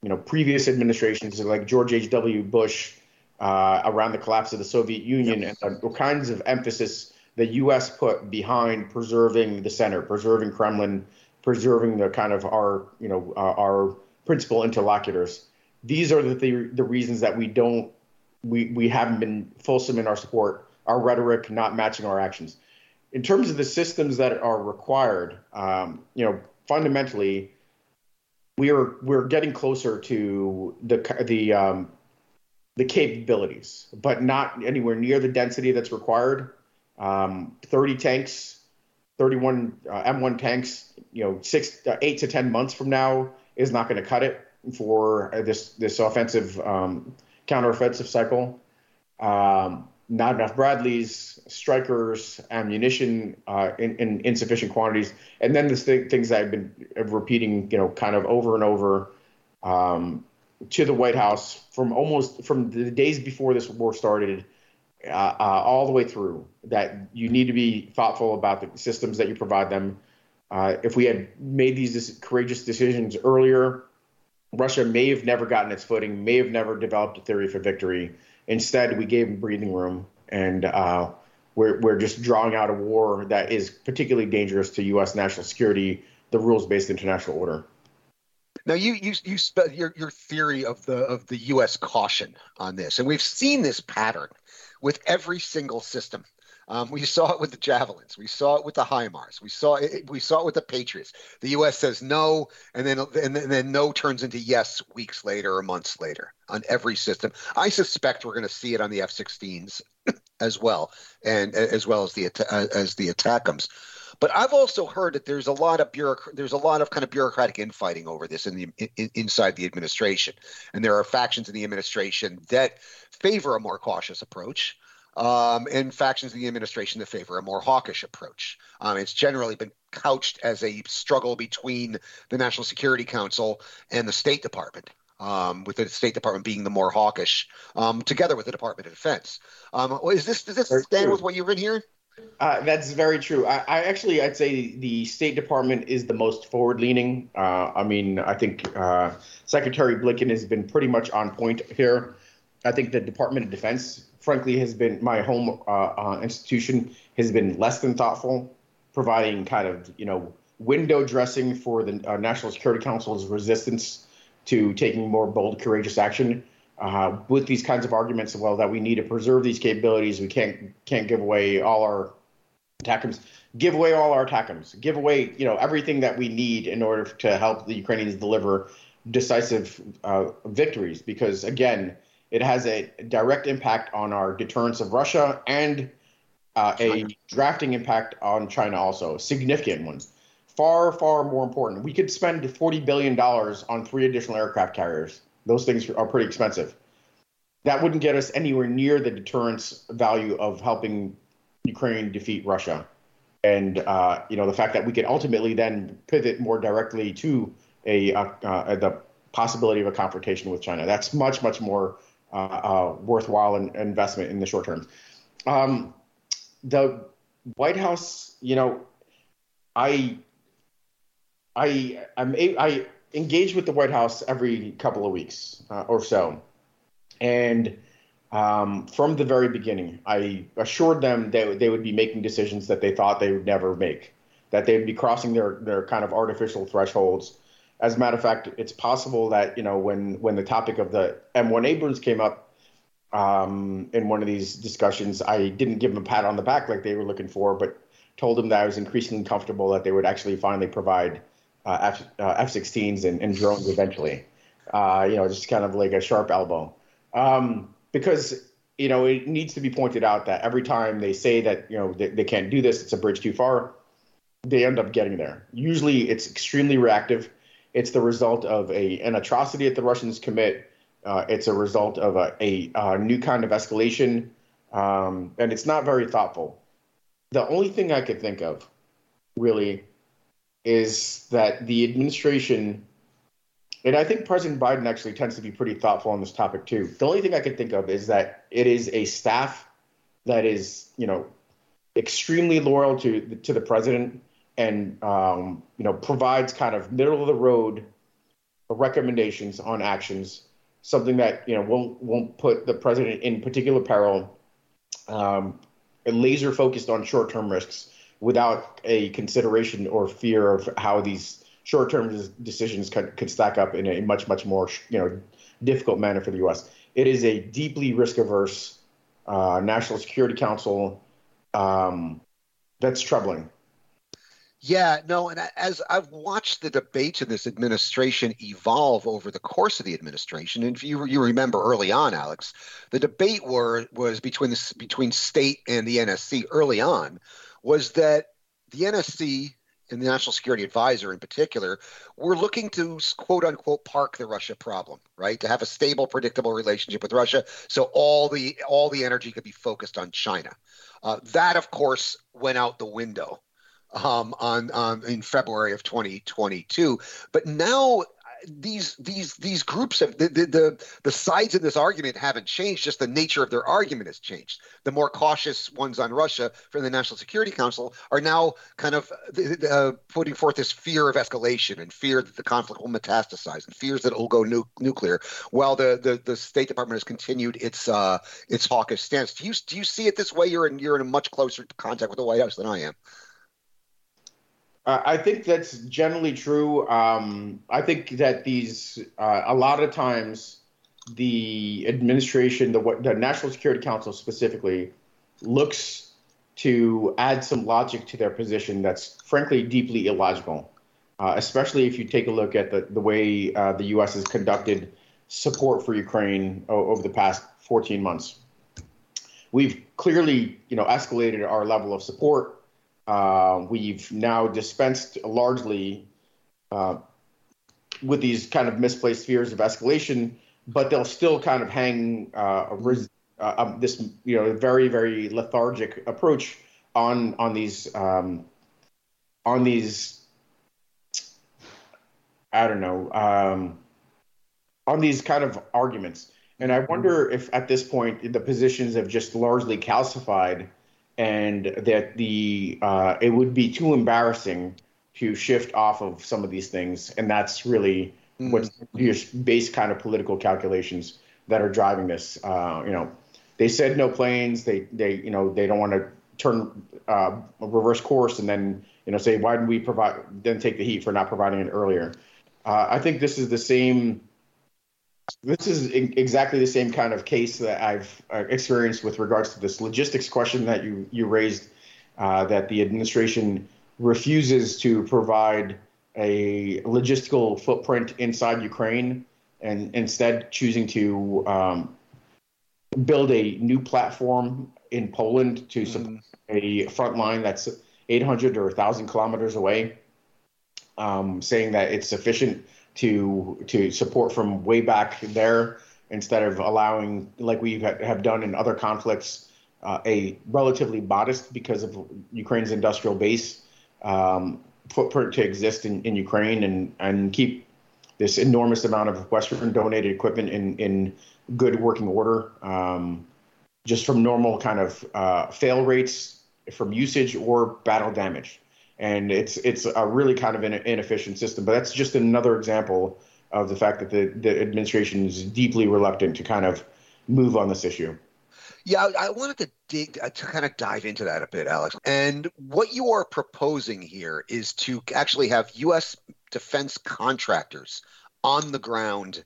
you know, previous administrations like George H.W. Bush uh, around the collapse of the Soviet Union and the kinds of emphasis the U.S. put behind preserving the center, preserving Kremlin, preserving the kind of our, you know, uh, our principal interlocutors. These are the, the the reasons that we don't we we haven't been fulsome in our support, our rhetoric not matching our actions in terms of the systems that are required, um, you know, fundamentally, we are we're getting closer to the the um, the capabilities, but not anywhere near the density that's required. Um, 30 tanks, 31 uh, M1 tanks, you know, six, uh, eight to 10 months from now is not going to cut it for this this offensive um, counteroffensive cycle. Um, not enough Bradleys, Strykers, ammunition uh, in, in, insufficient quantities, and then the th- things I've been repeating, you know, kind of over and over um, to the White House from almost from the days before this war started, uh, uh, all the way through. That you need to be thoughtful about the systems that you provide them. Uh, if we had made these courageous decisions earlier, Russia may have never gotten its footing, may have never developed a theory for victory Instead, we gave them breathing room, and uh, we're, we're just drawing out a war that is particularly dangerous to U.S. national security, the rules-based international order. Now, you you you spe- your your theory of the of the U.S. caution on this, and we've seen this pattern with every single system. Um, we saw it with the javelins. We saw it with the HIMARS. We saw it. We saw it with the Patriots. The U.S. says no, and then and then no turns into yes weeks later or months later on every system. I suspect we're going to see it on the F-16s as well, and as well as the as the ATACMS. But I've also heard that there's a lot of bureauc- there's a lot of kind of bureaucratic infighting over this in the in, inside the administration, and there are factions in the administration that favor a more cautious approach um, and factions in the administration that favor a more hawkish approach. Um, it's generally been couched as a struggle between the National Security Council and the State Department. Um, with the State Department being the more hawkish, um, together with the Department of Defense. Um, is this does this stand with what you've been hearing? Uh, that's very true. I, I, actually, I'd say the State Department is the most forward-leaning. Uh, I mean, I think uh, Secretary Blinken has been pretty much on point here. I think the Department of Defense frankly, has been my home uh, uh, institution has been less than thoughtful, providing kind of you know window dressing for the uh, National Security Council's resistance to taking more bold, courageous action. Uh, with these kinds of arguments, well, that we need to preserve these capabilities, we can't can't give away all our ATACMS, give away all our ATACMS, give away you know everything that we need in order to help the Ukrainians deliver decisive uh, victories. Because again, it has a direct impact on our deterrence of Russia and uh, a drafting impact on China, also significant ones. Far, far more important. We could spend $40 billion on three additional aircraft carriers. Those things are pretty expensive. That wouldn't get us anywhere near the deterrence value of helping Ukraine defeat Russia. And uh, you know the fact that we could ultimately then pivot more directly to a uh, uh, the possibility of a confrontation with China. That's much much more uh, uh, worthwhile in, investment in the short term. Um, the White House, you know, I, I, I'm, I engage with the White House every couple of weeks uh, or so, and um, from the very beginning, I assured them that they would be making decisions that they thought they would never make, that they would be crossing their their kind of artificial thresholds. As a matter of fact, it's possible that you know when when the topic of the M1 Abrams came up, um, in one of these discussions. I didn't give them a pat on the back like they were looking for, but told them that I was increasingly comfortable that they would actually finally provide F, uh, F-16s and, and, drones eventually. Uh, you know, just kind of like a sharp elbow. Um, because you know it needs to be pointed out that every time they say that you know they, they can't do this, it's a bridge too far. They end up getting there. Usually, it's extremely reactive. It's the result of a an atrocity that the Russians commit uh, it's a result of a, a, a new kind of escalation, um, and it's not very thoughtful. The only thing I could think of, really, is that the administration, and I think President Biden actually tends to be pretty thoughtful on this topic too. The only thing I could think of is that it is a staff that is, you know, extremely loyal to to the president and um, you know provides kind of middle of the road recommendations on actions something that you know won't won't put the president in particular peril, um, laser focused on short term risks without a consideration or fear of how these short term decisions could, could stack up in a much much more you know difficult manner for the U.S. It is a deeply risk averse uh, National Security Council um, that's troubling. Yeah, no, and as I've watched the debates in this administration evolve over the course of the administration, and if you you remember early on, Alex, the debate were was between the between state and the NSC early on, was that the NSC and the National Security Advisor in particular were looking to quote unquote park the Russia problem, right? To have a stable, predictable relationship with Russia, so all the all the energy could be focused on China. Uh, that, of course, went out the window um, on, on in February of 2022. But now these these these groups have the, the, the the sides in this argument haven't changed just the nature of their argument has changed. The more cautious ones on russia from the national security council are now kind of uh, putting forth this fear of escalation and fear that the conflict will metastasize and fears that it will go nu- nuclear while the, the the state department has continued its uh its hawkish stance. Do you do you see it this way? You're in you're in a much closer contact with the white house than i am uh, I think that's generally true. Um, I think that these, uh, a lot of times, the administration, the, the National Security Council specifically, looks to add some logic to their position that's frankly deeply illogical, uh, especially if you take a look at the, the way uh, the U.S. has conducted support for Ukraine o- over the past 14 months. We've clearly, you know, escalated our level of support uh, we've now dispensed largely uh, with these kind of misplaced fears of escalation, but they'll still kind of hang uh, res- uh, um, this you know very very lethargic approach on on these um, on these I don't know um, on these kind of arguments. And I wonder if at this point the positions have just largely calcified and that the uh, it would be too embarrassing to shift off of some of these things, and that's really mm-hmm. what's just base kind of political calculations that are driving this. Uh, you know, they said no planes. They they you know they don't want to turn uh, reverse course and then you know say why didn't we provide then take the heat for not providing it earlier. Uh, I think this is the same. This is exactly the same kind of case that I've uh, experienced with regards to this logistics question that you you raised. Uh, that the administration refuses to provide a logistical footprint inside Ukraine and instead choosing to um, build a new platform in Poland to support mm. a front line that's 800 or 1,000 kilometers away, um, saying that it's sufficient to to support from way back there instead of allowing, like we have done in other conflicts, uh, a relatively modest because of Ukraine's industrial base um, footprint to exist in, in Ukraine and and keep this enormous amount of Western donated equipment in in good working order, um, just from normal kind of uh, fail rates from usage or battle damage. And it's it's a really kind of an inefficient system. But that's just another example of the fact that the, the administration is deeply reluctant to kind of move on this issue. Yeah, I wanted to dig uh, to kind of dive into that a bit, Alex. And what you are proposing here is to actually have U.S. defense contractors on the ground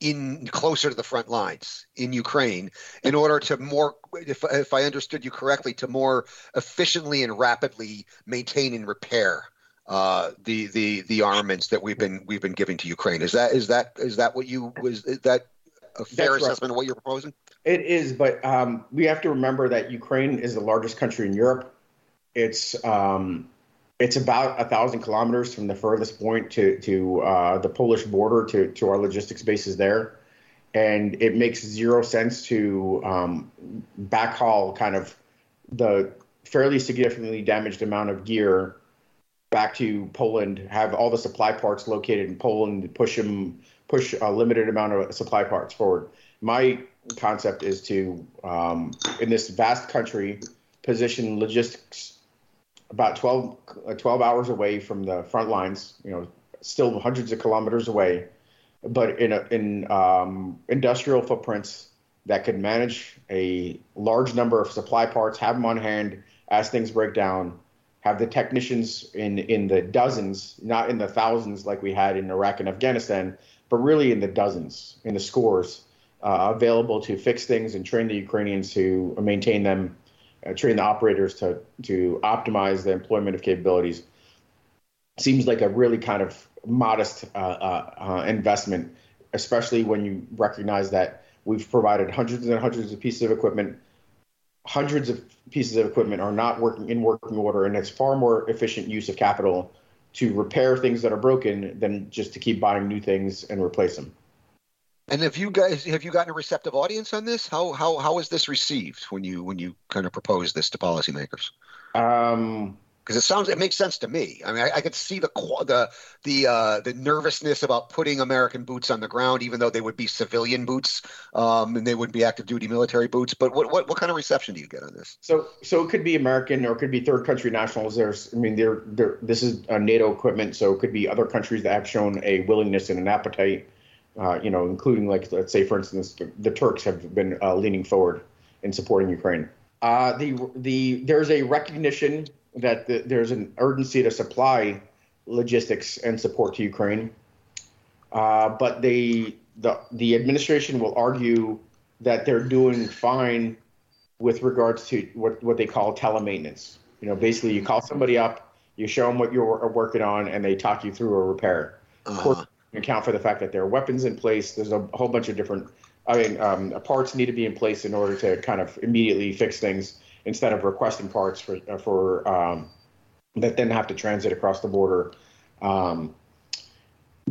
in closer to the front lines in Ukraine in order to more if, if I understood you correctly to more efficiently and rapidly maintain and repair uh, the the the armaments that we've been we've been giving to Ukraine. Is that is that is that what you was is that a fair That's assessment right. of what you're proposing? It is, but um, we have to remember that Ukraine is the largest country in Europe. It's um, it's about a thousand kilometers from the furthest point to to uh, the Polish border to to our logistics bases there, and it makes zero sense to um, backhaul kind of the fairly significantly damaged amount of gear back to Poland, have all the supply parts located in Poland, push them push a limited amount of supply parts forward. My concept is to um, in this vast country position logistics about 12, uh, 12 hours away from the front lines, you know, still hundreds of kilometers away, but in, a, in um, industrial footprints that could manage a large number of supply parts, have them on hand as things break down, have the technicians in, in the dozens, not in the thousands like we had in Iraq and Afghanistan, but really in the dozens, in the scores, uh, available to fix things and train the Ukrainians to maintain them uh, train the operators to to optimize the employment of capabilities seems like a really kind of modest uh, uh, uh, investment, especially when you recognize that we've provided hundreds and hundreds of pieces of equipment. Hundreds of pieces of equipment are not working in working order, and it's far more efficient use of capital to repair things that are broken than just to keep buying new things and replace them. And have you guys have you gotten a receptive audience on this? How how how is this received when you when you kind of propose this to policymakers? Um, because it sounds it makes sense to me. I mean, I, I could see the the the uh, the nervousness about putting American boots on the ground, even though they would be civilian boots um, and they wouldn't be active duty military boots. But what, what what kind of reception do you get on this? So so it could be American or it could be third country nationals. There's I mean, there there this is NATO equipment, so it could be other countries that have shown a willingness and an appetite uh, you know, including like let's say, for instance, the, the Turks have been uh, leaning forward in supporting Ukraine. Uh, the the there's a recognition that the, there's an urgency to supply logistics and support to Ukraine, uh, but they the the administration will argue that they're doing fine with regards to what what they call telemaintenance. You know, basically, you call somebody up, you show them what you're working on, and they talk you through a repair. Uh-huh. Account for the fact that there are weapons in place. There's a whole bunch of different, I mean, um, parts need to be in place in order to kind of immediately fix things instead of requesting parts for uh, for um, that then have to transit across the border. Um,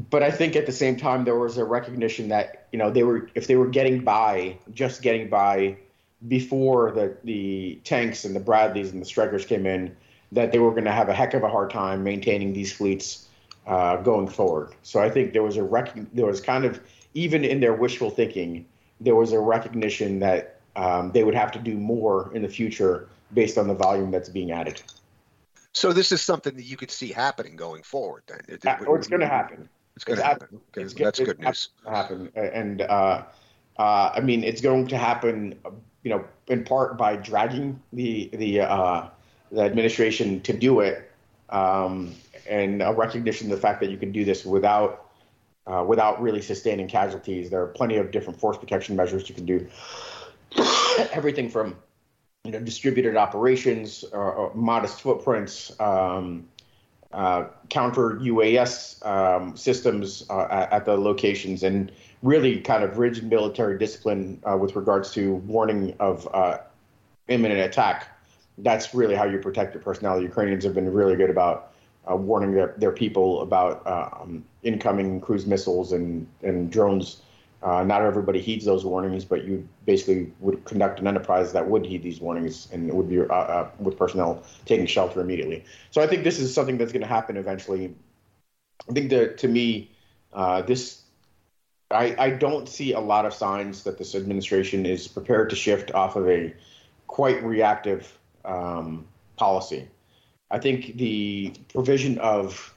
but I think at the same time there was a recognition that you know they were if they were getting by, just getting by before the the tanks and the Bradleys and the Strykers came in, that they were going to have a heck of a hard time maintaining these fleets uh, going forward. So I think there was a rec- there was kind of even in their wishful thinking, there was a recognition that um, they would have to do more in the future based on the volume that's being added. So this is something that you could see happening going forward. Then, it, it, or it's going to happen. It's going to happen. Okay, it's that's good news. Happen, and uh, Uh, I mean, it's going to happen, you know, in part by dragging the the uh, the administration to do it, um, and a recognition of the fact that you can do this without uh, without really sustaining casualties. There are plenty of different force protection measures you can do. Everything from you know distributed operations, or, or modest footprints. Um, uh, counter UAS um, systems uh, at, at, the locations and really kind of rigid military discipline uh, with regards to warning of uh, imminent attack. That's really how you protect your personnel. The Ukrainians have been really good about uh, warning their, their people about um, incoming cruise missiles and, and drones uh, not everybody heeds those warnings, but you basically would conduct an enterprise that would heed these warnings and would be uh, uh, with personnel taking shelter immediately. So I think this is something that's going to happen eventually. I think that to me, uh, this I, I don't see a lot of signs that this administration is prepared to shift off of a quite reactive um, policy. I think the provision of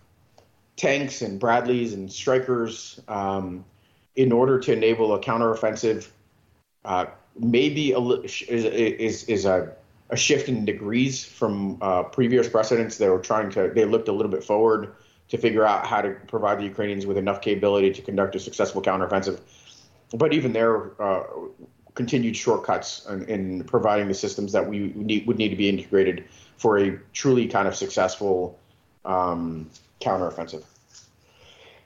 tanks and Bradleys and Strykers Um, in order to enable a counteroffensive, uh, maybe a, is, is, is a, a shift in degrees from uh, previous precedents. They were trying to, they looked a little bit forward to figure out how to provide the Ukrainians with enough capability to conduct a successful counteroffensive. But even there, uh, continued shortcuts in, in, providing the systems that we need, would need to be integrated for a truly kind of successful um, counteroffensive.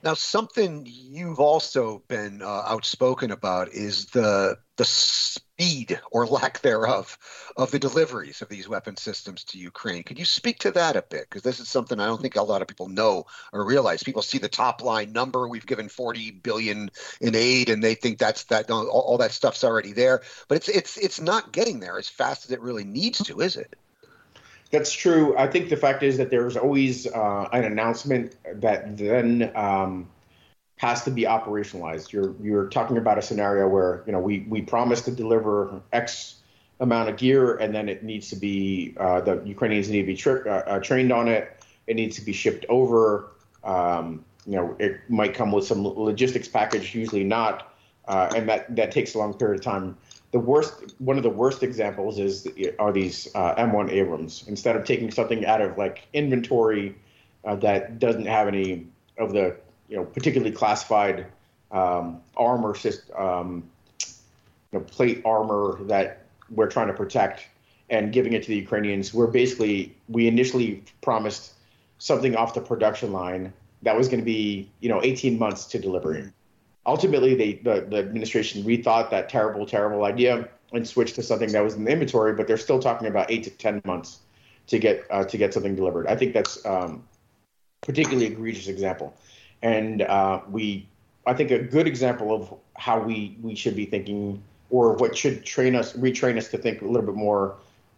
Now, something you've also been uh, outspoken about is the the speed or lack thereof of the deliveries of these weapon systems to Ukraine. Could you speak to that a bit? Because this is something I don't think a lot of people know or realize. People see the top line number. We've given 40 billion in aid, and they think that's that. All, all that stuff's already there, but it's it's it's not getting there as fast as it really needs to, is it? That's true. I think the fact is that there's always uh, an announcement that then um, has to be operationalized. You're you're talking about a scenario where you know we we promise to deliver X amount of gear, and then it needs to be uh, the Ukrainians need to be tri- uh, uh trained on it. It needs to be shipped over. Um, you know, it might come with some logistics package, usually not, uh, and that that takes a long period of time the worst one of the worst examples is are these uh, M1 Abrams. Instead of taking something out of like inventory uh, that doesn't have any of the you know particularly classified um, armor system, um, you know, plate armor that we're trying to protect, and giving it to the Ukrainians, we're basically we initially promised something off the production line that was going to be you know 18 months to deliver ultimately they the, the administration rethought that terrible terrible idea and switched to something that was in the inventory but they're still talking about eight to ten months to get uh, to get something delivered. I think that's um, particularly egregious example. And uh, we i think a good example of how we we should be thinking or what should train us retrain us to think a little bit more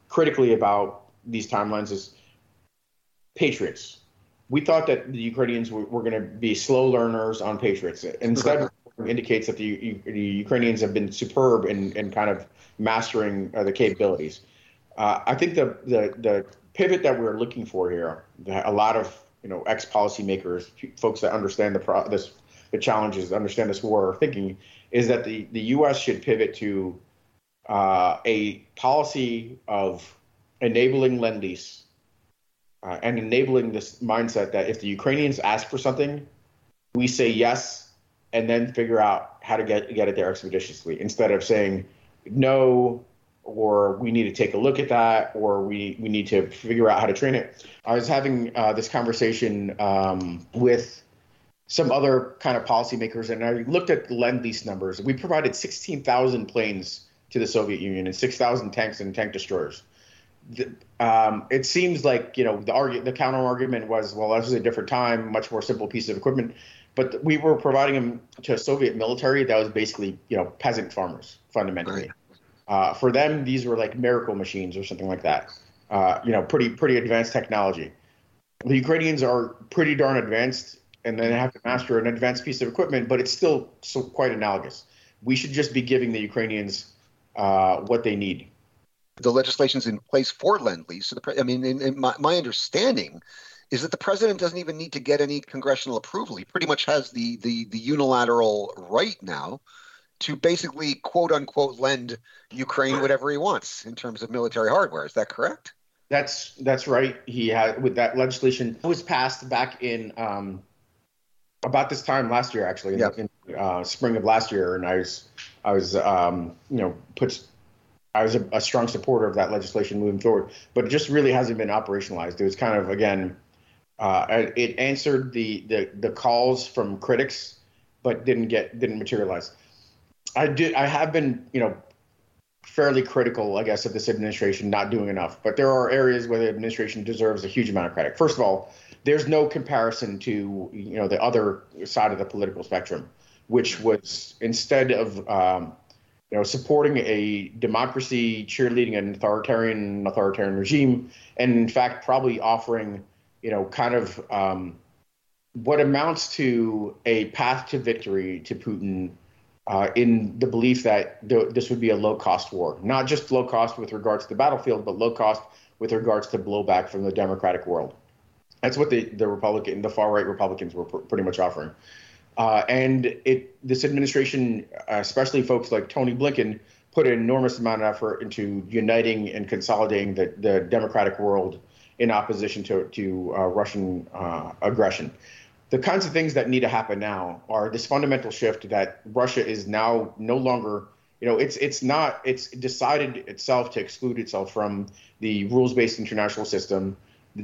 critically about these timelines is patriots. We thought that the Ukrainians were, were going to be slow learners on Patriots. Instead, indicates that the, the, Ukrainians have been superb in, in kind of mastering uh, the capabilities. Uh, I think the, the, the pivot that we're looking for here, a lot of you know ex policymakers, folks that understand the pro- this the challenges, understand this war, are thinking is that the the U.S. should pivot to uh, a policy of enabling lend lease uh, and enabling this mindset that if the Ukrainians ask for something, we say yes and then figure out how to get get it there expeditiously instead of saying no or we need to take a look at that or we, we need to figure out how to train it. I was having uh, this conversation um, with some other kind of policymakers and I looked at the lend lease numbers. We provided 16,000 planes to the Soviet Union and 6,000 tanks and tank destroyers um, it seems like you know the argue, the counter argument was well this was a different time, much more simple piece of equipment, but we were providing them to a Soviet military that was basically you know peasant farmers fundamentally. Right. Uh, for them, these were like miracle machines or something like that. Uh, you know, pretty pretty advanced technology. The Ukrainians are pretty darn advanced, and then they have to master an advanced piece of equipment, but it's still so quite analogous. We should just be giving the Ukrainians uh, what they need the legislation is in place for lend lease. So the, I mean, in, in my, my understanding is that the president doesn't even need to get any congressional approval. He pretty much has the the, the unilateral right now to basically quote unquote lend Ukraine whatever he wants in terms of military hardware. Is that correct? That's that's right. He had with that legislation was passed back in um, about this time last year, actually, in, yep. in uh, spring of last year, and I was I was um, you know put I was a, a, strong supporter of that legislation moving forward, but it just really hasn't been operationalized. It was kind of again, uh, it answered the, the the calls from critics, but didn't get didn't materialize. I did I have been you know fairly critical, I guess, of this administration not doing enough. But there are areas where the administration deserves a huge amount of credit. First of all, there's no comparison to you know the other side of the political spectrum, which was instead of um, you know supporting a democracy, cheerleading an authoritarian authoritarian regime, and in fact probably offering you know kind of um, what amounts to a path to victory to Putin uh, in the belief that th- this would be a low cost war, not just low cost with regards to the battlefield, but low cost with regards to blowback from the democratic world. That's what the, the Republican, the far right Republicans were pr- pretty much offering. Uh, and it, this administration, especially folks like Tony Blinken, put an enormous amount of effort into uniting and consolidating the, the democratic world in opposition to, to uh, Russian uh, aggression the kinds of things that need to happen now are this fundamental shift that Russia is now no longer you know it's it's not it's decided itself to exclude itself from the rules-based international system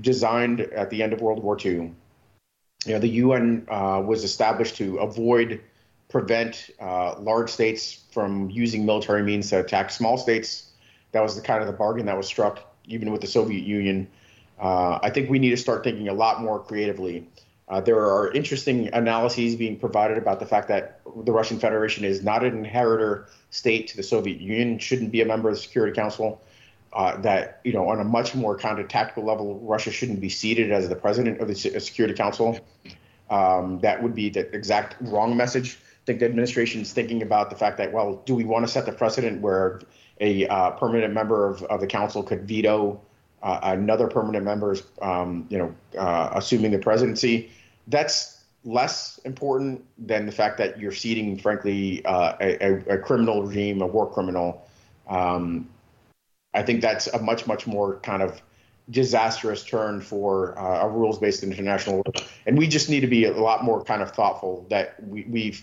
designed at the end of World War II. You know the UN uh, was established to avoid prevent uh, large states from using military means to attack small states. That was the kind of the bargain that was struck even with the Soviet Union. Uh, I think we need to start thinking a lot more creatively uh, there are interesting analyses being provided about the fact that the Russian Federation is not an inheritor state to the Soviet Union, shouldn't be a member of the Security Council. Uh, that you know, on a much more kind of tactical level, Russia shouldn't be seated as the president of the Security Council. Um, that would be the exact wrong message. I think the administration is thinking about the fact that, well, do we want to set the precedent where a uh, permanent member of, of the council could veto uh, another permanent member's, um, you know, uh, assuming the presidency? that's less important than the fact that you're seating, frankly, uh, a, a, criminal regime, a war criminal. Um, I think that's a much, much more kind of disastrous turn for uh, a rules-based international world. And we just need to be a lot more kind of thoughtful that we,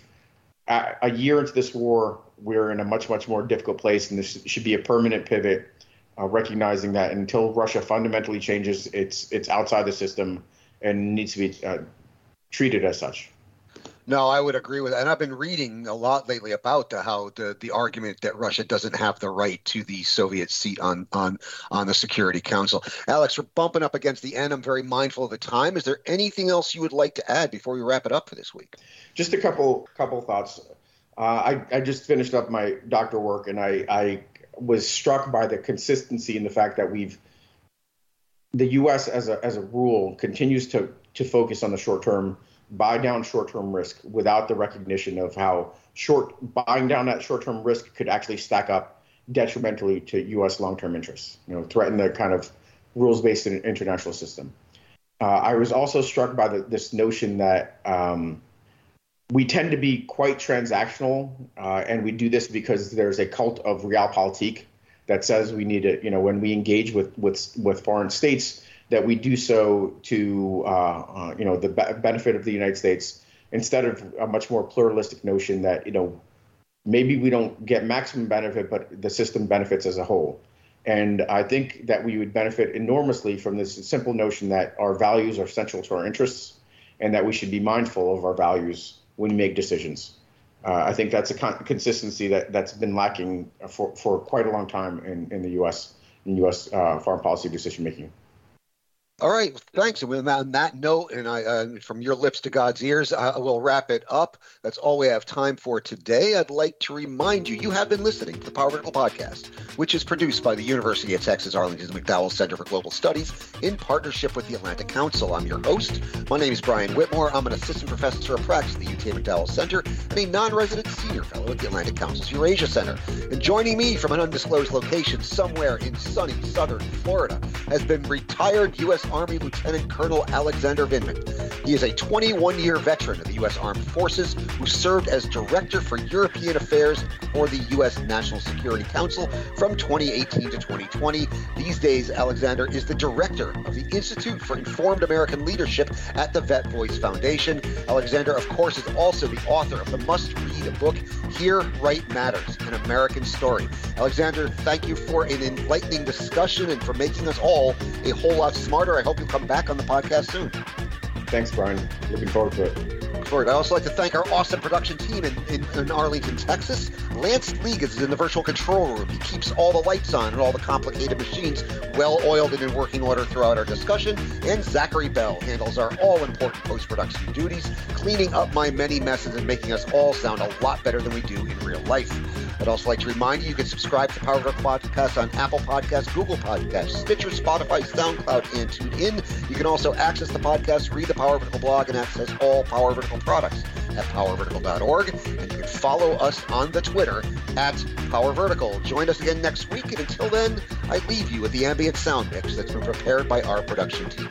have a, a year into this war, we're in a much, much more difficult place, and this should be a permanent pivot, uh, recognizing that until Russia fundamentally changes, it's it's outside the system and needs to be uh, treated as such. No, I would agree with that. And I've been reading a lot lately about the, how the, the argument that Russia doesn't have the right to the Soviet seat on, on, on the Security Council. Alex, we're bumping up against the end. I'm very mindful of the time. Is there anything else you would like to add before we wrap it up for this week? Just a couple couple thoughts. Uh, I, I just finished up my doctor work and I, I was struck by the consistency in the fact that we've the U.S. as a as a rule continues to to focus on the short term, buy down short term risk without the recognition of how short buying down that short term risk could actually stack up detrimentally to U.S. long term interests. You know, threaten the kind of rules based international system. Uh, I was also struck by the, this notion that um, we tend to be quite transactional, uh, and we do this because there's a cult of realpolitik that says we need to, you know, when we engage with with with foreign states, that we do so to uh, uh, you know the be- benefit of the United States instead of a much more pluralistic notion that you know maybe we don't get maximum benefit, but the system benefits as a whole. And I think that we would benefit enormously from this simple notion that our values are central to our interests, and that we should be mindful of our values when we make decisions. Uh, I think that's a con- consistency that that's been lacking for, for quite a long time in, in the U.S. in U.S. Uh, foreign policy decision making. All right, thanks. And on that note, and I, uh, from your lips to God's ears, I will wrap it up. That's all we have time for today. I'd like to remind you, you have been listening to the Power Vertical Podcast, which is produced by the University of Texas Arlington's McDowell Center for Global Studies in partnership with the Atlantic Council. I'm your host. My name is Brian Whitmore. I'm an assistant professor of practice at the UT McDowell Center and a non-resident senior fellow at the Atlantic Council's Eurasia Center. And joining me from an undisclosed location somewhere in sunny southern Florida has been retired U.S. Army Lieutenant Colonel Alexander Vindman. He is a 21 year veteran of the U.S. Armed Forces who served as Director for European Affairs for the U.S. National Security Council from 2018 to 2020. These days, Alexander is the Director of the Institute for Informed American Leadership at the Vet Voice Foundation. Alexander, of course, is also the author of the must read book, Here Right Matters An American Story. Alexander, thank you for an enlightening discussion and for making us all a whole lot smarter. I hope you'll come back on the podcast soon. Thanks, Brian. Looking forward to it. I'd also like to thank our awesome production team in, in, in Arlington, Texas. Lance Ligas is in the virtual control room. He keeps all the lights on and all the complicated machines well oiled and in working order throughout our discussion. And Zachary Bell handles our all important post production duties, cleaning up my many messes and making us all sound a lot better than we do in real life. I'd also like to remind you you can subscribe to Power Vertical Podcast on Apple Podcasts, Google Podcasts, Stitcher, Spotify, SoundCloud, and TuneIn. You can also access the podcast, read the Power Vertical blog, and access all Power Vertical products at powervertical.org. And you can follow us on the Twitter at Power Vertical. Join us again next week, and until then, I leave you with the ambient sound mix that's been prepared by our production team.